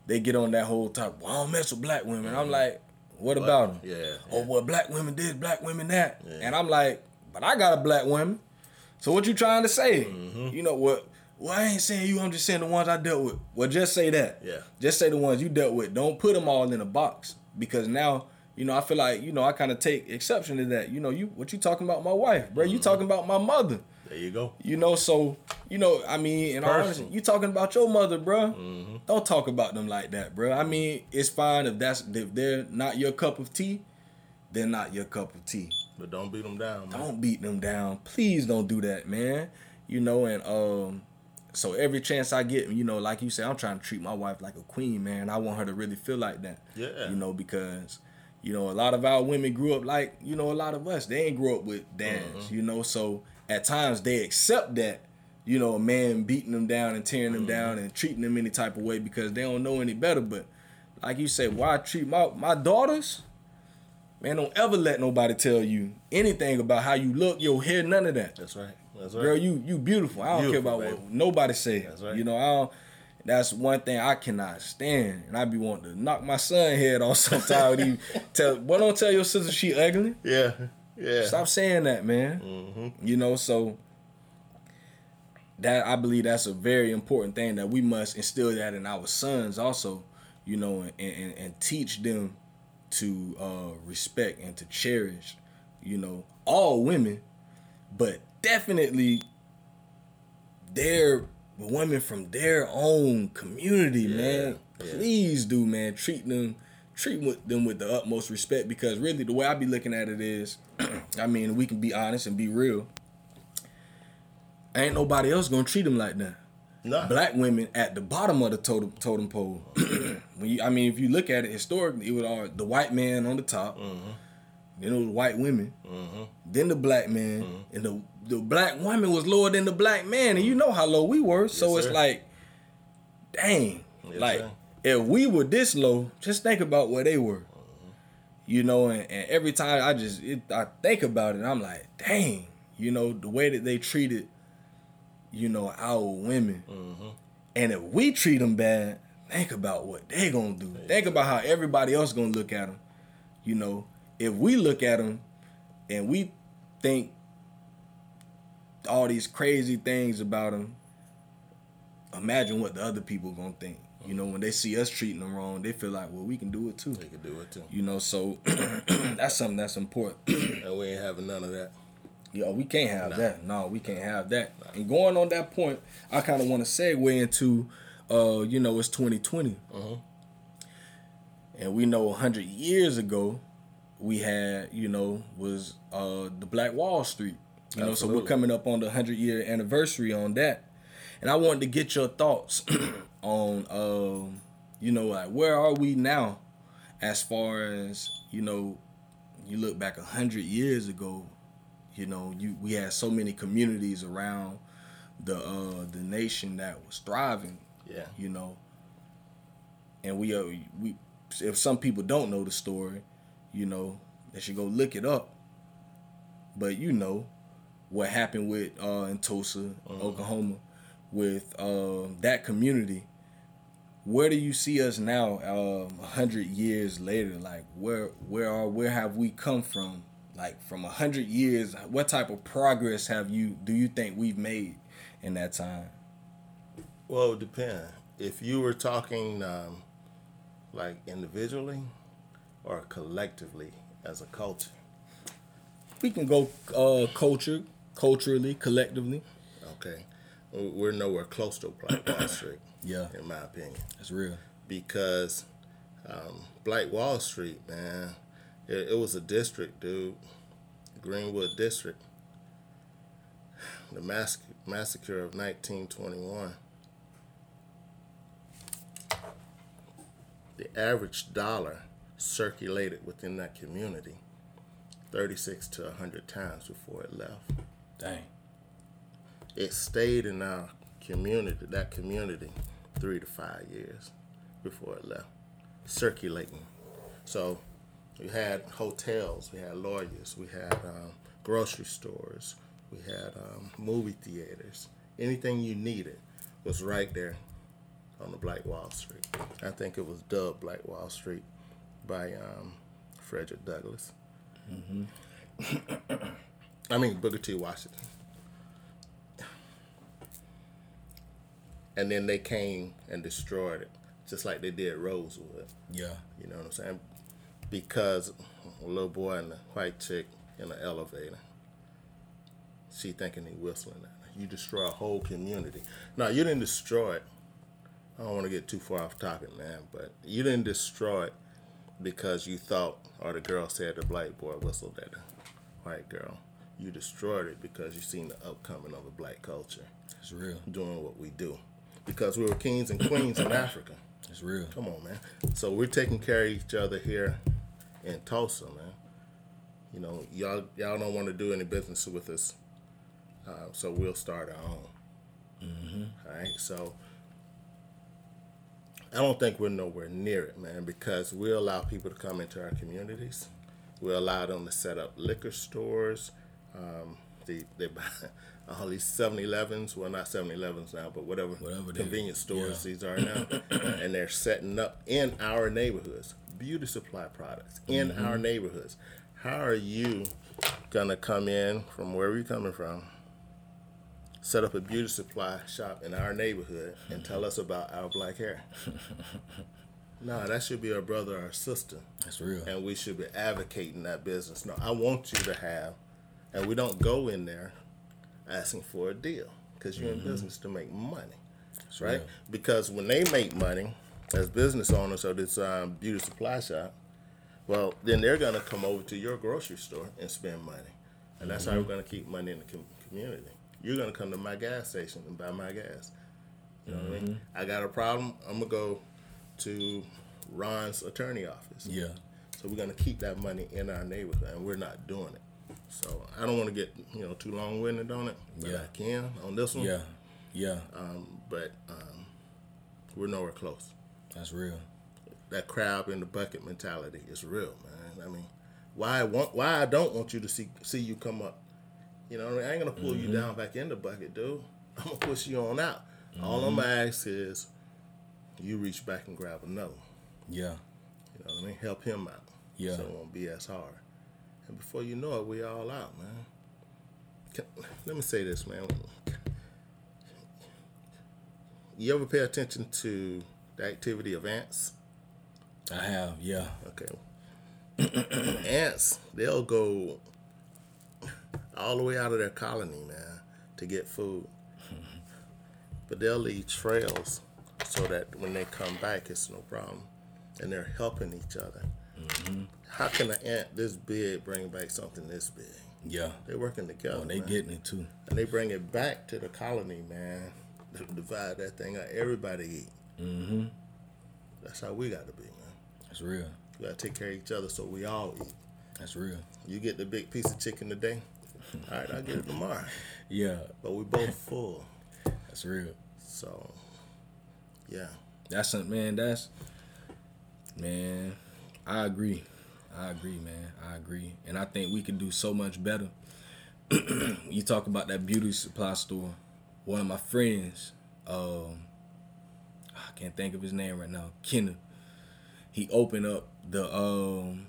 they get on that whole top. Well, I don't mess with black women. I'm like, what about them? Yeah, Oh, well, black women did, black women that, Yeah. and I'm like, but I got a black woman. So what you trying to say? Mm-hmm. You know what? Well, I ain't saying you. I'm just saying the ones I dealt with. Well, just say that. Yeah. Just say the ones you dealt with. Don't put them all in a box because now you know I feel like you know I kind of take exception to that. You know you what you talking about my wife, bro? Mm-hmm. You talking about my mother? There you go. You know, so you know, I mean, in all honesty, you talking about your mother, bro. Mm-hmm. Don't talk about them like that, bro. I mean, it's fine if that's if they're not your cup of tea, they're not your cup of tea. But don't beat them down, man. Don't beat them down. Please don't do that, man. You know, and um, so every chance I get, you know, like you say, I'm trying to treat my wife like a queen, man. I want her to really feel like that. Yeah. You know, because you know a lot of our women grew up like you know a lot of us. They ain't grew up with dads, Mm-hmm. you know. So at times they accept that. You know, a man beating them down and tearing Mm-hmm. them down and treating them any type of way because they don't know any better. But like you said, why treat my my daughters? Man, don't ever let nobody tell you anything about how you look, your hair, none of that. That's right. That's right. Girl, you you beautiful. I don't Beautiful, care about what nobody say. That's right. You know, I don't. That's one thing I cannot stand, and I be wanting to knock my son head off sometimes. he tell, boy, don't tell your sister she ugly. Yeah. Yeah. Stop saying that, man. Mm-hmm. You know, so that I believe that's a very important thing that we must instill that in our sons also. You know, and and, and teach them to uh, respect and to cherish. You know, all women, but definitely their women from their own community, man. yeah. Please do, man. Treat them, treat with them with the utmost respect because really the way I be looking at it is, I mean, we can be honest and be real. Ain't nobody else gonna treat them like that. Nah. Black women at the bottom of the totem totem pole. when you, I mean, if you look at it historically, it was all the white man on the top, then it was white women, mm-hmm. then the black man, mm-hmm. and the the black woman was lower than the black man, and you know how low we were. so Yes, it's sir. like, dang, Yes, like sir. if we were this low, just think about where they were. You know, and, and every time I just it, I think about it, I'm like, dang, you know, the way that they treated, you know, our women, and if we treat them bad, think about what they gonna do. Think about how everybody else gonna look at them. You know, if we look at them and we think all these crazy things about them, imagine what the other people gonna think. You know, when they see us treating them wrong, they feel like, well, we can do it too. They could do it too. You know, so that's something that's important. And we ain't having none of that. Yo, we can't have that. No, we can't have that. And going on that point, I kind of want to segue into, uh, you know, it's 2020, and we know 100 years ago, we had, you know, was uh the Black Wall Street. You know, so we're coming up on the 100 year anniversary on that, and I wanted to get your thoughts on, um, you know, like where are we now, as far as you know, you look back 100 years ago you know you we had so many communities around the uh the nation that was thriving Yeah. you know. And we uh we if some people don't know the story you know they should go look it up. But you know what happened with uh in Tulsa Oklahoma with uh, that community where do you see us now um, a hundred years later like where where are where have we come from like from a hundred years what type of progress have you do you think we've made in that time Well, it would depend. If you were talking um, like individually or collectively as a culture. we can go uh culture culturally collectively Okay. We're nowhere close to Black Wall Street, yeah in my opinion. that's real because um, Black Wall Street, man, it, it was a district, dude, Greenwood District. The mass- massacre of 1921. The average dollar circulated within that community 36 to 100 times before it left dang it stayed in our community, that community, three to five years before it left, circulating. So we had hotels, we had lawyers, we had um, grocery stores, we had um, movie theaters. Anything you needed was right there on the Black Wall Street. I think it was dubbed Black Wall Street by um, Frederick Douglass. I mean Booker T. Washington. and then they came and destroyed it, just like they did Rosewood. yeah You know what I'm saying? Because a little boy and a white chick in an elevator, she thinking he whistling at her. You destroy a whole community. Now you didn't destroy it. I don't want to get too far off topic, man, but you didn't destroy it because you thought, or the girl said the black boy whistled at the white girl. You destroyed it because you seen the upcoming of a black culture that's real doing what we do. Because we were kings and queens in Africa. that's real Come on, man. So we're taking care of each other here in Tulsa, man. You know, y'all y'all don't want to do any business with us, uh, so we'll start our own. All right, so I don't think we're nowhere near it, man, because we allow people to come into our communities. We allow them to set up liquor stores. Um, they they buy all these 7-Elevens, well not 7-Elevens now, but whatever, Whatever convenience stores yeah. these are now, and they're setting up in our neighborhoods, beauty supply products in Mm-hmm. our neighborhoods. How are you gonna come in from wherever you're coming from, set up a beauty supply shop in our neighborhood, and tell us about our black hair? no, that should be our brother or sister that's real and we should be advocating that business. No, I want you to have, and we don't go in there asking for a deal because you're in mm-hmm. business to make money, right? Because when they make money as business owners of this um, beauty supply shop, well, then they're gonna come over to your grocery store and spend money, and that's how mm-hmm. we're gonna keep money in the com- community. You're gonna come to my gas station and buy my gas. You know what I mean? Mm-hmm. I got a problem. I'm gonna go to Ron's attorney office yeah So we're gonna keep that money in our neighborhood, and we're not doing it. So I don't want to get you know too long winded on it, but Yeah. I can on this one. Yeah, yeah, Um, but um, we're nowhere close. that's real. That crab in the bucket mentality is real, man. I mean, why I want why I don't want you to see see you come up. You know, what I, mean? I ain't gonna pull Mm-hmm. you down back in the bucket, dude. I'm gonna push you on out. All Mm-hmm. I'm gonna ask is you reach back and grab another. Yeah, You know what I mean? Help him out. Yeah. So it won't be as hard. And before you know it, we all out, man. Can, let me say this, man. You ever pay attention to the activity of ants? I have. Yeah, Okay. ants, they'll go all the way out of their colony, man, to get food. But they'll leave trails so that when they come back, it's no problem. And they're helping each other. How can an ant this big bring back something this big? yeah. They're working together. Oh, they man. getting it too. and they bring it back to the colony, man. to Divide that thing up. Everybody eat. Mm-hmm. That's how we got to be, man. That's real. We got to take care of each other so we all eat. That's real. You get the big piece of chicken today. All right, I'll get it tomorrow. Yeah, But we both full. that's real. So, yeah. That's a, man. That's man. I agree. I agree, man. I agree, and I think we could do so much better. you talk about that beauty supply store. One of my friends, um, I can't think of his name right now. Kenna. He opened up the um.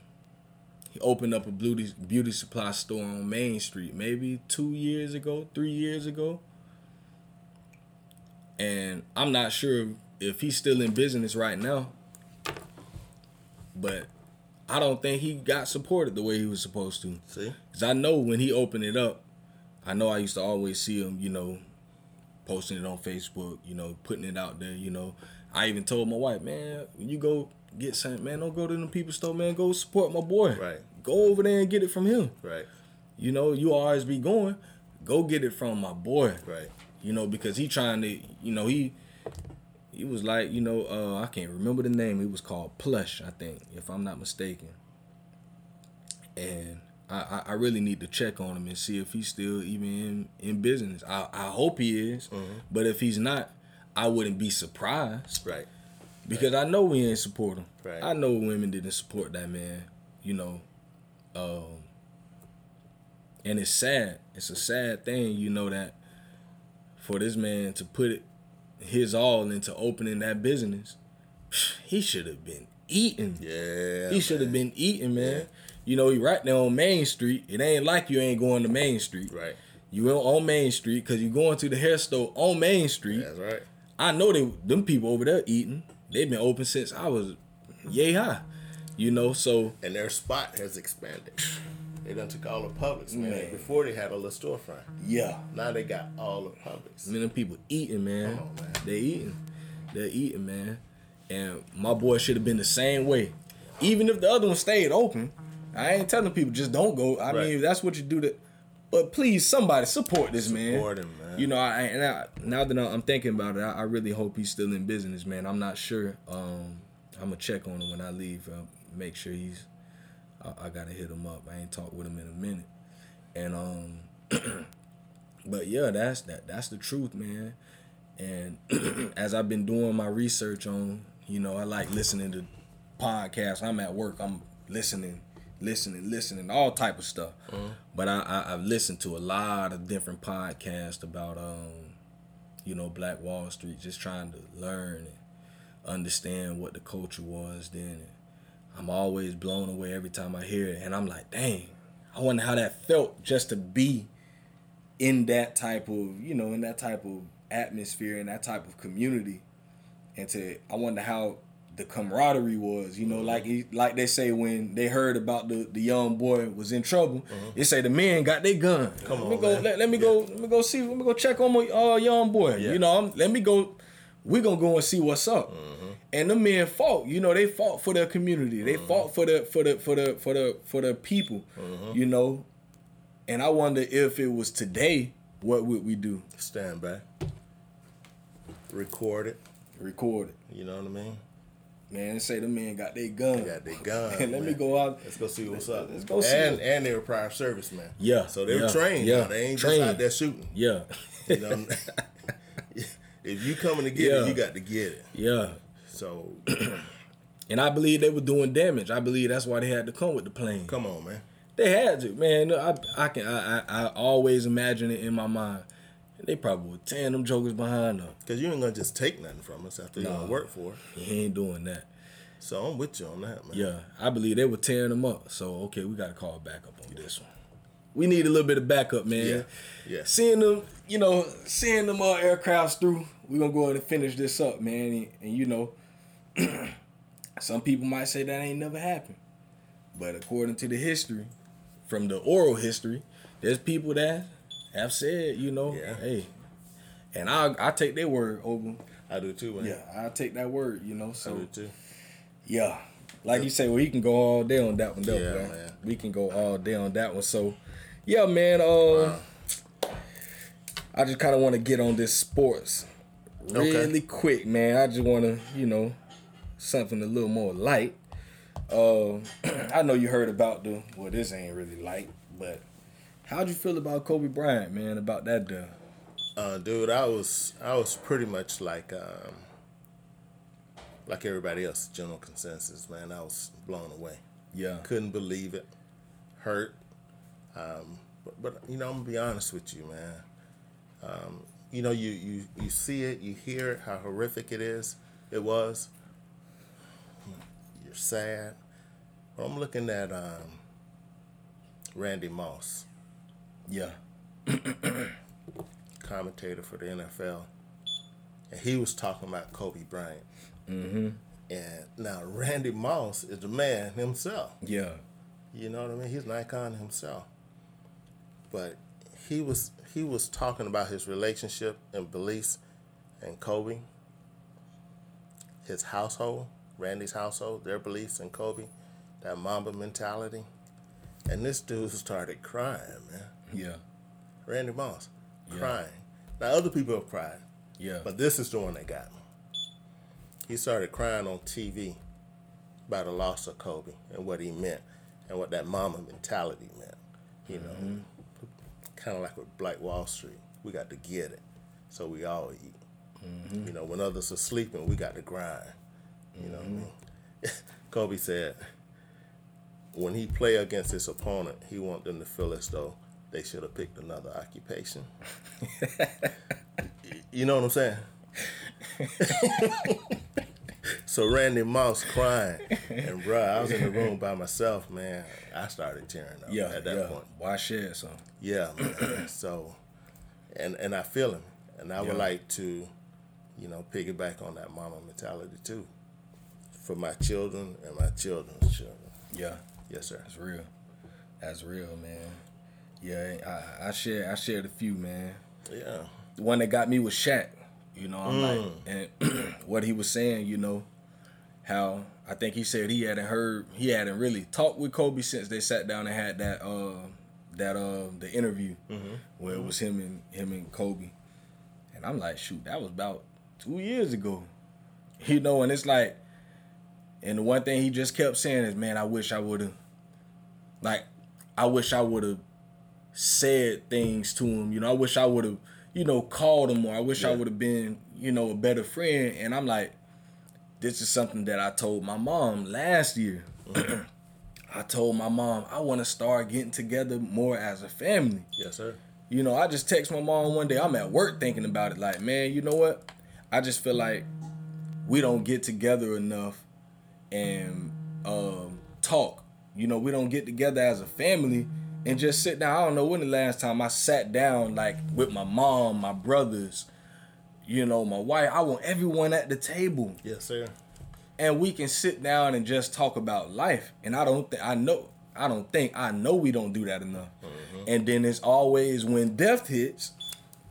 He opened up a beauty beauty supply store on Main Street, maybe two years ago, three years ago. And I'm not sure if he's still in business right now. But I don't think he got supported the way he was supposed to. See? Cause I know when he opened it up, I know I used to always see him, you know, posting it on Facebook, you know, putting it out there, you know. I even told my wife, man, when you go get something, man, don't go to the people store, man. Go support my boy. Right. Go over there and get it from him. Right. You know, you always be going. Go get it from my boy. Right. You know, because he trying to, you know, he he was like, you know, uh, I can't remember the name. It was called Plush, I think, if I'm not mistaken. And I, I, I really need to check on him and see if he's still even in, in business. I, I hope he is, but if he's not, I wouldn't be surprised Right. because I know we ain't support him. Right. I know women didn't support that man. You know, um, and it's sad. It's a sad thing, you know, that for this man to put it his all into opening that business, he should have been eating. Yeah. he should have been eating, man. You know, he right there on Main Street. It ain't like you ain't going to Main Street. Right. You on Main Street because you going to the hair store on Main Street. That's right. I know they them people over there eating. They've been open since I was yay high. You know, so And their spot has expanded. They done took all the Publix, man. Man. Before they had a little storefront. yeah. Now they got all the Publix. Man, them people eating, man. On, man. They eating. They're eating, man. And my boy should have been the same way. Even if the other one stayed open, I ain't telling people just don't go. I Right. mean, if that's what you do. To, but please, somebody support this man. Support him, man. You know, I, and I, now that I'm thinking about it, I, I really hope he's still in business, man. I'm not sure. Um, I'm gonna check on him when I leave. Uh, make sure he's. I, I gotta hit him up. I ain't talked with him in a minute. And um, but yeah, that's that. That's the truth, man. And as I've been doing my research on, you know, I like listening to podcasts. I'm at work. I'm listening, listening, listening, all type of stuff. But I, I I've listened to a lot of different podcasts about um, you know, Black Wall Street, just trying to learn and understand what the culture was then. I'm always blown away every time I hear it, and I'm like, dang, I wonder how that felt just to be in that type of, you know, in that type of atmosphere, in that type of community, and to, I wonder how the camaraderie was, you know, mm-hmm. like he, like they say when they heard about the, the young boy was in trouble, mm-hmm. they say the men got their gun. Come let me on, go, man. let, let me go, let me go see, let me go check on my uh, young boy. Yeah. You know, I'm, let me go. We gonna go and see what's up. Mm-hmm. And the men fought. You know, they fought for their community. They uh-huh. fought for the for the for the for the for the people. Uh-huh. You know, and I wonder if it was today, what would we do? Stand back. Record it. Record it. You know what I mean? Man, say the men got their gun. Got their gun. And let me go out. Let's go see what's up. Let's go see And and they were prior servicemen. Yeah, So they were trained. yeah, Yeah. They ain't trained. just out there shooting. Yeah. You know? if you coming to get Yeah. it, you got to get it. yeah. So And I believe they were doing damage. I believe that's why they had to come with the plane. come on, man. They had to, man. I I can I, I, I always imagine it in my mind. They probably were tearing them jokers behind them. Because you ain't gonna just take nothing from us after you work for it. He ain't doing that. So I'm with you on that, man. Yeah, I believe they were tearing them up. So okay, we got to call backup on this one. We need a little bit of backup, man. Yeah. Yeah. Seeing them, you know, seeing them uh, aircrafts through, we gonna go ahead and finish this up, man. And, and you know, some people might say that ain't never happened, but according to the history, from the oral history, there's people that have said, you know, Yeah. hey, and I I take their word over. I do too, man. Yeah, I take that word, you know. I So do too. yeah. Like you say, well, he can go all day on that one, though, Yeah, man. man. We can go all day on that one. So, yeah, man. Uh, I just kind of want to get on this sports Okay. really quick, man. I just want to, you know, something a little more light. Uh, I know you heard about the. Well, this ain't really light, but how'd you feel about Kobe Bryant, man? About that death? Uh, dude, I was I was pretty much like um, like everybody else. General consensus, man. I was blown away. Yeah. Couldn't believe it. Hurt. Um, but, but you know, I'm gonna be honest with you, man. Um, you know, you, you you see it, you hear it, how horrific it is. It was. You're sad. But I'm looking at um, Randy Moss. Yeah. commentator for the NFL, and he was talking about Kobe Bryant. Mm-hmm. And now Randy Moss is the man himself. Yeah. You know what I mean? He's an icon himself. But he was he was talking about his relationship and beliefs and Kobe, his household, Randy's household, their beliefs in Kobe, that Mamba mentality. And this dude started crying, man. Yeah. Randy Moss, Yeah. crying. Now other people have cried, Yeah. but this is the one that got me. He started crying on TV about the loss of Kobe and what he meant and what that Mamba mentality meant. You know, Mm-hmm. kind of like with Black Wall Street, we got to get it, so we all eat. Mm-hmm. You know, when others are sleeping, we got to grind. You know what I mean? Kobe said when he play against his opponent, he want them to feel as though they should have picked another occupation. you know what I'm saying? so Randy Moss crying, and bruh, I was in the room by myself, man. I started tearing up Yeah. at that yeah. point. Why share some? Yeah, man. so, and and I feel him, and I would like to, you know, piggyback on that Mamba mentality too, for my children and my children's children. Yeah. Yes, sir. That's real. That's real, man. Yeah, I, I share I shared a few, man. Yeah. The one that got me was Shaq. You know, I'm like, and what he was saying, you know, how I think he said he hadn't heard, he hadn't really talked with Kobe since they sat down and had that, uh, that uh, the interview where it was him and him and Kobe, and I'm like, shoot, that was about two years ago, you know, and it's like, and the one thing he just kept saying is, man, I wish I would have, like, I wish I would have said things to him. You know, I wish I would have, you know, called him more. I wish I would have been, you know, a better friend. And I'm like, this is something that I told my mom last year. I told my mom I want to start getting together more as a family. Yes, sir. You know, I just text my mom one day. I'm at work thinking about it. Like, man, you know what? I just feel like we don't get together enough and um, talk. You know, we don't get together as a family and just sit down. I don't know when the last time I sat down like with my mom, my brothers, you know, my wife. I want everyone at the table Yes, sir. and we can sit down and just talk about life. And I don't think I know I don't think I know we don't do that enough. And then it's always when death hits,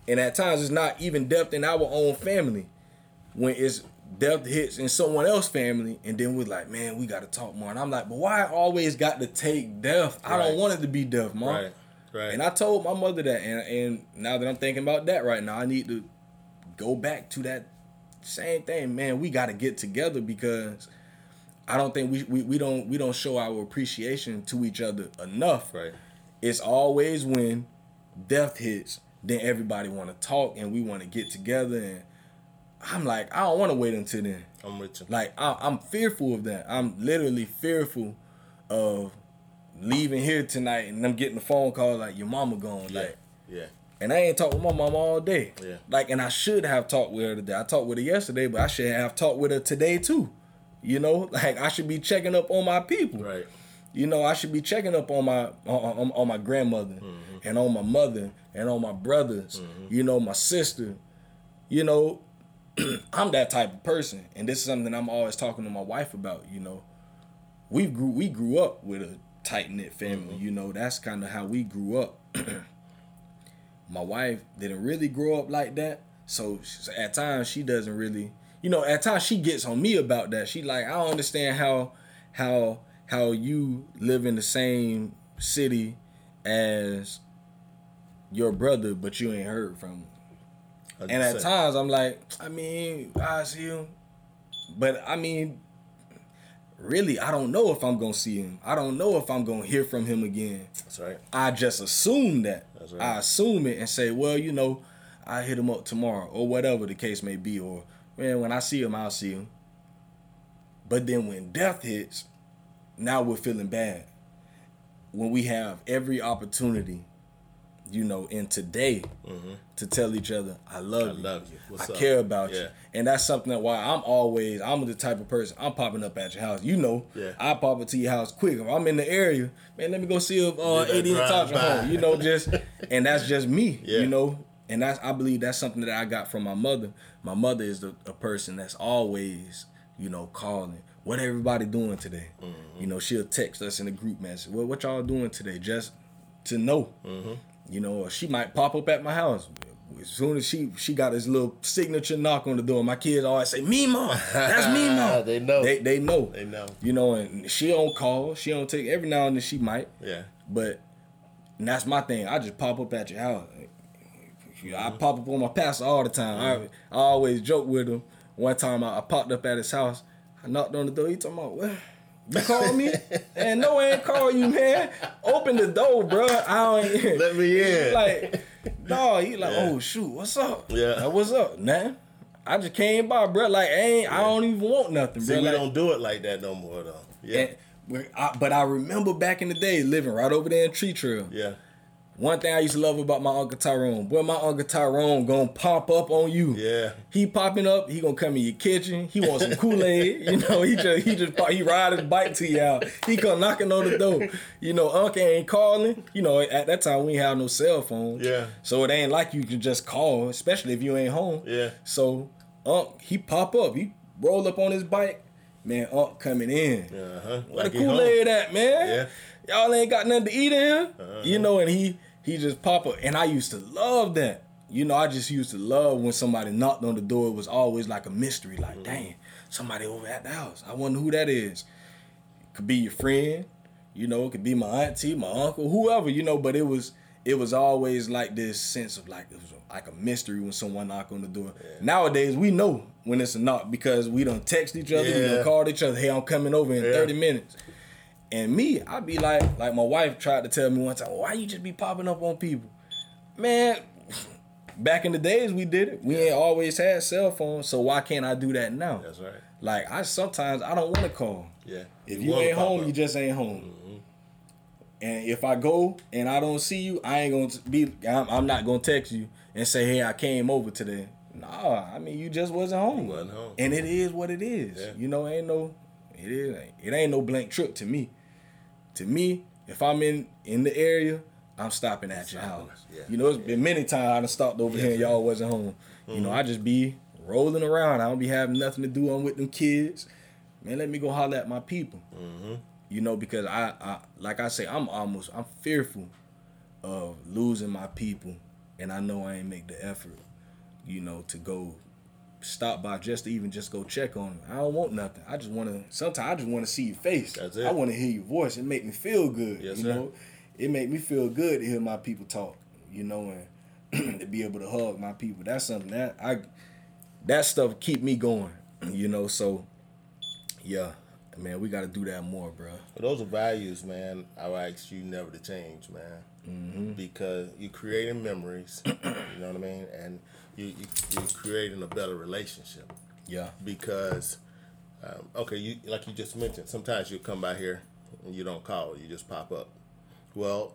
and at times it's not even death in our own family. When it's death hits in someone else's family, and then we're like, man, we gotta talk more. And I'm like, but why I always got to take death? I Right. don't want it to be death, mom. Right. Right. And I told my mother that, and and now that I'm thinking about that right now, I need to go back to that same thing, man. We got to get together because I don't think we, we we don't we don't show our appreciation to each other enough. Right. It's always when death hits, then everybody want to talk and we want to get together and I'm like, I don't want to wait until then. I'm with you. Like I, I'm fearful of that. I'm literally fearful of leaving here tonight and I'm getting a phone call like your mama gone. Yeah. Like, Yeah. and I ain't talked with my mama all day. Yeah. Like, and I should have talked with her today. I talked with her yesterday, but I should have talked with her today too. You know, like I should be checking up on my people. Right. You know, I should be checking up on my on, on, on my grandmother Mm-hmm. and on my mother and on my brothers. You know, my sister. You know, I'm that type of person, and this is something I'm always talking to my wife about. You know, we grew we grew up with a tight knit family. Mm-hmm. You know, that's kind of how we grew up. my wife didn't really grow up like that, so at times she doesn't really. You know, at times she gets on me about that. She like, I don't understand how how how you live in the same city as your brother, but you ain't heard from him. And at 100%. times I'm like, I mean, I see him. But I mean, really, I don't know if I'm gonna see him. I don't know if I'm gonna hear from him again. That's right. I just assume that. That's right. I assume it and say, well, you know, I hit him up tomorrow or whatever the case may be, or man, when I see him, I'll see him. But then when death hits, now we're feeling bad. When we have every opportunity, you know, in today to tell each other, I love Mm-hmm. I you. love you. What's I up? care about you. And that's something that why I'm always I'm the type of person I'm popping up at your house. You know, Yeah. I pop up to your house quick. If I'm in the area, man, let me go see if uh Yeah, 80 and Tasha home. You know, just and that's just me. Yeah. You know, and that's I believe that's something that I got from my mother. My mother is the, a person that's always, you know, calling. What everybody doing today? Mm-hmm. You know, she'll text us in the group message. What what y'all doing today? Just to know. Mm-hmm. You know, she might pop up at my house. As soon as she she got this little signature knock on the door, my kids always say, "Mima, that's Mima." They know. They they know. They know. You know, and she don't call. She don't take. Every now and then she might. Yeah. But and that's my thing. I just pop up at your house. I mm-hmm. pop up on my pastor all the time. I, mm-hmm. I always joke with him. One time I, I popped up at his house. I knocked on the door. He talking about, well, you call me? and no, I ain't call you, man. Open the door, bro. I don't. Let me in. Like, no, he like, Yeah. oh shoot, what's up? Yeah. Like, what's up, man? I just came by, bro. Like, I ain't. I don't even want nothing, See, bro. we Like, don't do it like that no more though. Yeah. I, but I remember back in the day living right over there in Tree Trail. yeah. One thing I used to love about my Uncle Tyrone, boy, my Uncle Tyrone gonna pop up on you. Yeah. He popping up, he gonna come in your kitchen. He wants some Kool-Aid. you know, he just he just he ride his bike to you out. He come knocking on the door. You know, Uncle ain't calling. You know, at that time we ain't have no cell phone. Yeah. So it ain't like you can just call, especially if you ain't home. Yeah. So Unc, he pop up. He roll up on his bike. Man, Unc coming in. Uh-huh. Where Like the Kool Aid at, man? Yeah. Y'all ain't got nothing to eat in here. Uh-huh. You know, and he he just pop up. And I used to love that. You know, I just used to love when somebody knocked on the door. It was always like a mystery. Mm-hmm. Like, dang, somebody over at the house. I wonder who that is. Could be your friend. You know, it could be my auntie, my uncle, whoever. You know, but it was it was always like this sense of like it was like a mystery when someone knocked on the door. Nowadays we know when it's a knock because we don't text each other, we don't call each other. Hey, I'm coming over in Yeah. 30 minutes. And me, I'd be like, like my wife tried to tell me one time, why you just be popping up on people? Man, back in the days we did it. We ain't always had cell phones, so why can't I do that now? That's right. Like I sometimes I don't want to call. Yeah. If you, wanna ain't home, up. you just ain't home. Mm-hmm. And if I go and I don't see you, I ain't gonna be. I'm, I'm not gonna text you and say, "Hey, I came over today." Nah, I mean you just wasn't home. wasn't home. And it is what it is. Yeah. You know, ain't no. It is. It ain't no blank trip to me. To me, if I'm in in the area, I'm stopping at your house. Yeah. You know, it's been many times I done stopped over here and y'all wasn't home. You Mm-hmm. know, I just be rolling around. I don't be having nothing to do. I'm with them kids. Man, let me go holler at my people. Mm-hmm. You know, because I, I, like I say, I'm almost, I'm fearful of losing my people, and I know I ain't make the effort. You know, to go stop by just to even just go check on them. I don't want nothing. I just want to. Sometimes I just want to see your face. That's it. I want to hear your voice. It make me feel good. Yes, you sir. know, it make me feel good to hear my people talk. You know, and to be able to hug my people. That's something that I. That stuff keep me going. You know, so yeah, man, we got to do that more, bro. But those are values, man. I ask you never to change, man. Mm-hmm. Because you're creating memories, you know what I mean, and you, you you're creating a better relationship. Yeah. Because, um, okay, you like you just mentioned, sometimes you come by here and you don't call, you just pop up. Well,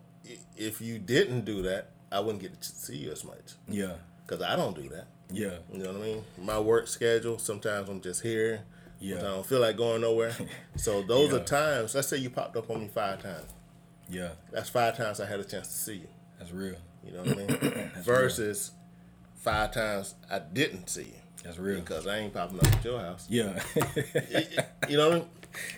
if you didn't do that, I wouldn't get to see you as much Yeah. because I don't do that. Yeah. You know what I mean? My work schedule, sometimes I'm just here. Yeah. I don't feel like going nowhere. so those Yeah. are times, let's say you popped up on me five times. Yeah. That's five times I had a chance to see you. That's real. You know what I mean? Versus five times I didn't see you. That's real. Because I ain't popping up at your house. Yeah. You know what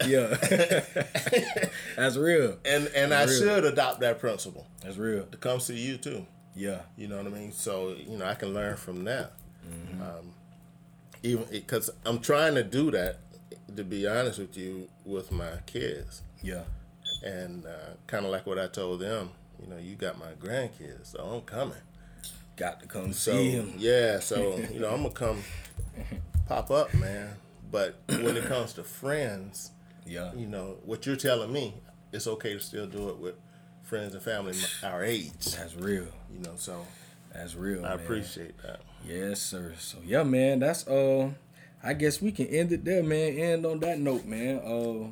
I mean? yeah. That's real. And and I Real. should adopt that principle That's real. to come see you too. Yeah. You know what I mean? So you know I can learn from that. Mm-hmm. Um, even because I'm trying to do that. To be honest with you, with my kids, Yeah. And uh, kind of like what I told them. You know, you got my grandkids, so I'm coming. Got to come So see him. yeah, so you know I'm gonna come pop up, man. But when it comes to friends, Yeah. you know what you're telling me, it's okay to still do it with friends and family our age. That's real. You know, so That's real. I man. appreciate that. Yes, sir. So yeah, man, that's uh I guess we can end it there, man. End on that note, man. Uh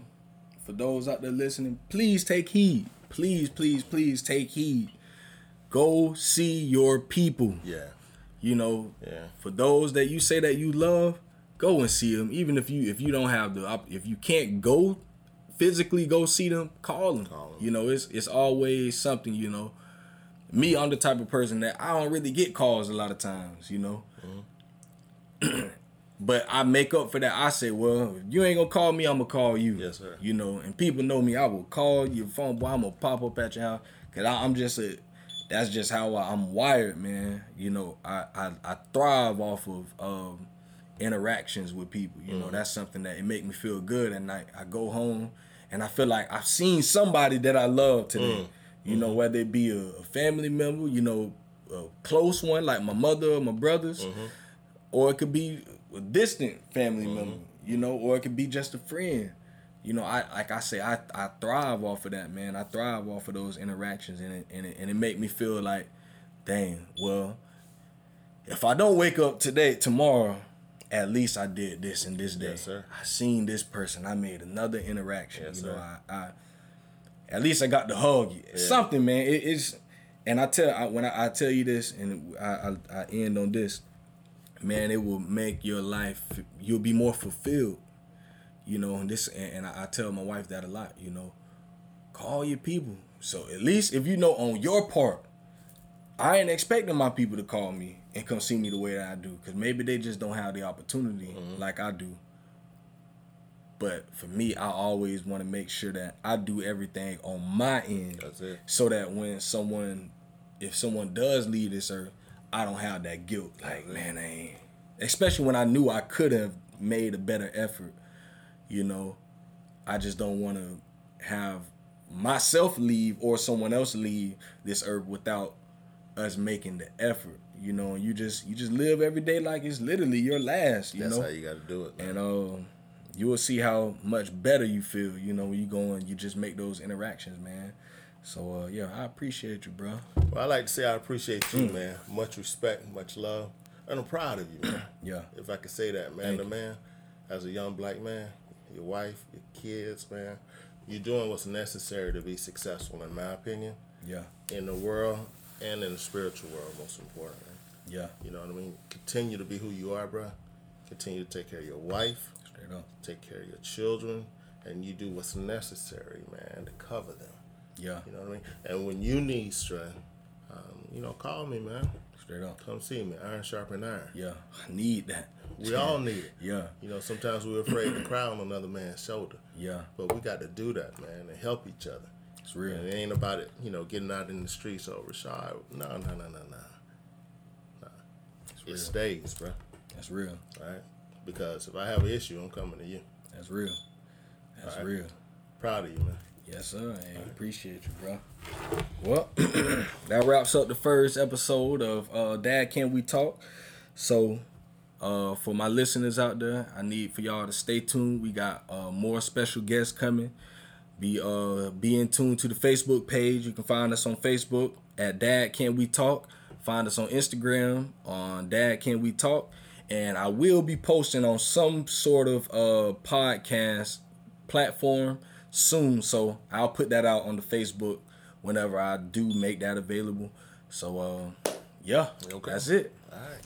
for those out there listening, please take heed. Please, please, please take heed. Go see your people. Yeah, You know, yeah, for those that you say that you love, go and see them. Even if you if you don't have the if you can't go physically go see them, call them. Call 'em. You know, it's it's always something. You know, me, I'm the type of person that I don't really get calls a lot of times. You know, mm-hmm. but I make up for that. I say, well, if you ain't gonna call me, I'm gonna call you. Yes, sir. You know, and people know me. I will call your phone, boy. I'm gonna pop up at your house because I'm just a. That's just how I, I'm wired, man. You know, I, I I thrive off of um, interactions with people. You know, mm-hmm. that's something that it make me feel good at night. I go home and I feel like I've seen somebody that I love today. Mm. You know, mm-hmm. whether it be a, a family member, you know, a close one like my mother or my brothers, mm-hmm. or it could be a distant family mm-hmm. member, you know, or it could be just a friend. You know, I like I say, I, I thrive off of that, man. I thrive off of those interactions, and it, and it, and it make me feel like, dang, well, if I don't wake up today, tomorrow, at least I did this and this day. Yes, sir. I seen this person. I made another interaction. Yes, you know, sir. I, I at least I got to hug you. Something, man. It, it's and I tell I, when I, I tell you this, and I, I I end on this, man. It will make your life. You'll be more fulfilled. You know, and this and, and I, I tell my wife that a lot. You know, call your people. So at least if you know on your part, I ain't expecting my people to call me and come see me the way that I do, because maybe they just don't have the opportunity mm-hmm. like I do. But for me, I always want to make sure that I do everything on my end, That's it. so that when someone, if someone does leave this earth, I don't have that guilt. Like, man, I ain't. Especially when I knew I could have made a better effort. You know, I just don't want to have myself leave or someone else leave this earth without us making the effort. You know, you just you just live every day like it's literally your last. You That's know, how you got to do it. Man. and um, you will see how much better you feel. You know, when you go and you just make those interactions, man. So uh, yeah, I appreciate you, bro. Well, I like to say I appreciate Mm. you, man. Much respect, much love, and I'm proud of you, man. Yeah, if I could say that, man Thank to you. man, as a young black man, your wife, your kids, man, you're doing what's necessary to be successful, in my opinion, yeah, in the world and in the spiritual world, most importantly. yeah. You know what I mean? Continue to be who you are, bro. Continue to take care of your wife, Straight up. take care of your children, and you do what's necessary, man, to cover them. Yeah, You know what I mean? And when you need strength, um, you know, call me, man. straight up. Come see me. Iron sharpen iron. Yeah, I need that. We all need it. Yeah, You know, sometimes we're afraid to cry on another man's shoulder, yeah. but we got to do that, man, and help each other. It's real. And it ain't about it, you know, getting out in the streets. Oh, Rashad, no, no, no, no, no. It's It stays, bro. That's real. Right? because if I have an issue, I'm coming to you. That's real. That's Alright. real. Proud of you, man. Yes, sir. Hey, appreciate you, bro. Well, that wraps up the first episode of uh, Dad Can We Talk. So, Uh, for my listeners out there, I need for y'all to stay tuned. We got uh, more special guests coming. Be uh be in tune to the Facebook page. You can find us on Facebook at Dad Can We Talk. Find us on Instagram on Dad Can We Talk. And I will be posting on some sort of uh podcast platform soon. So I'll put that out on the Facebook whenever I do make that available. So uh yeah, Okay. that's it. All right.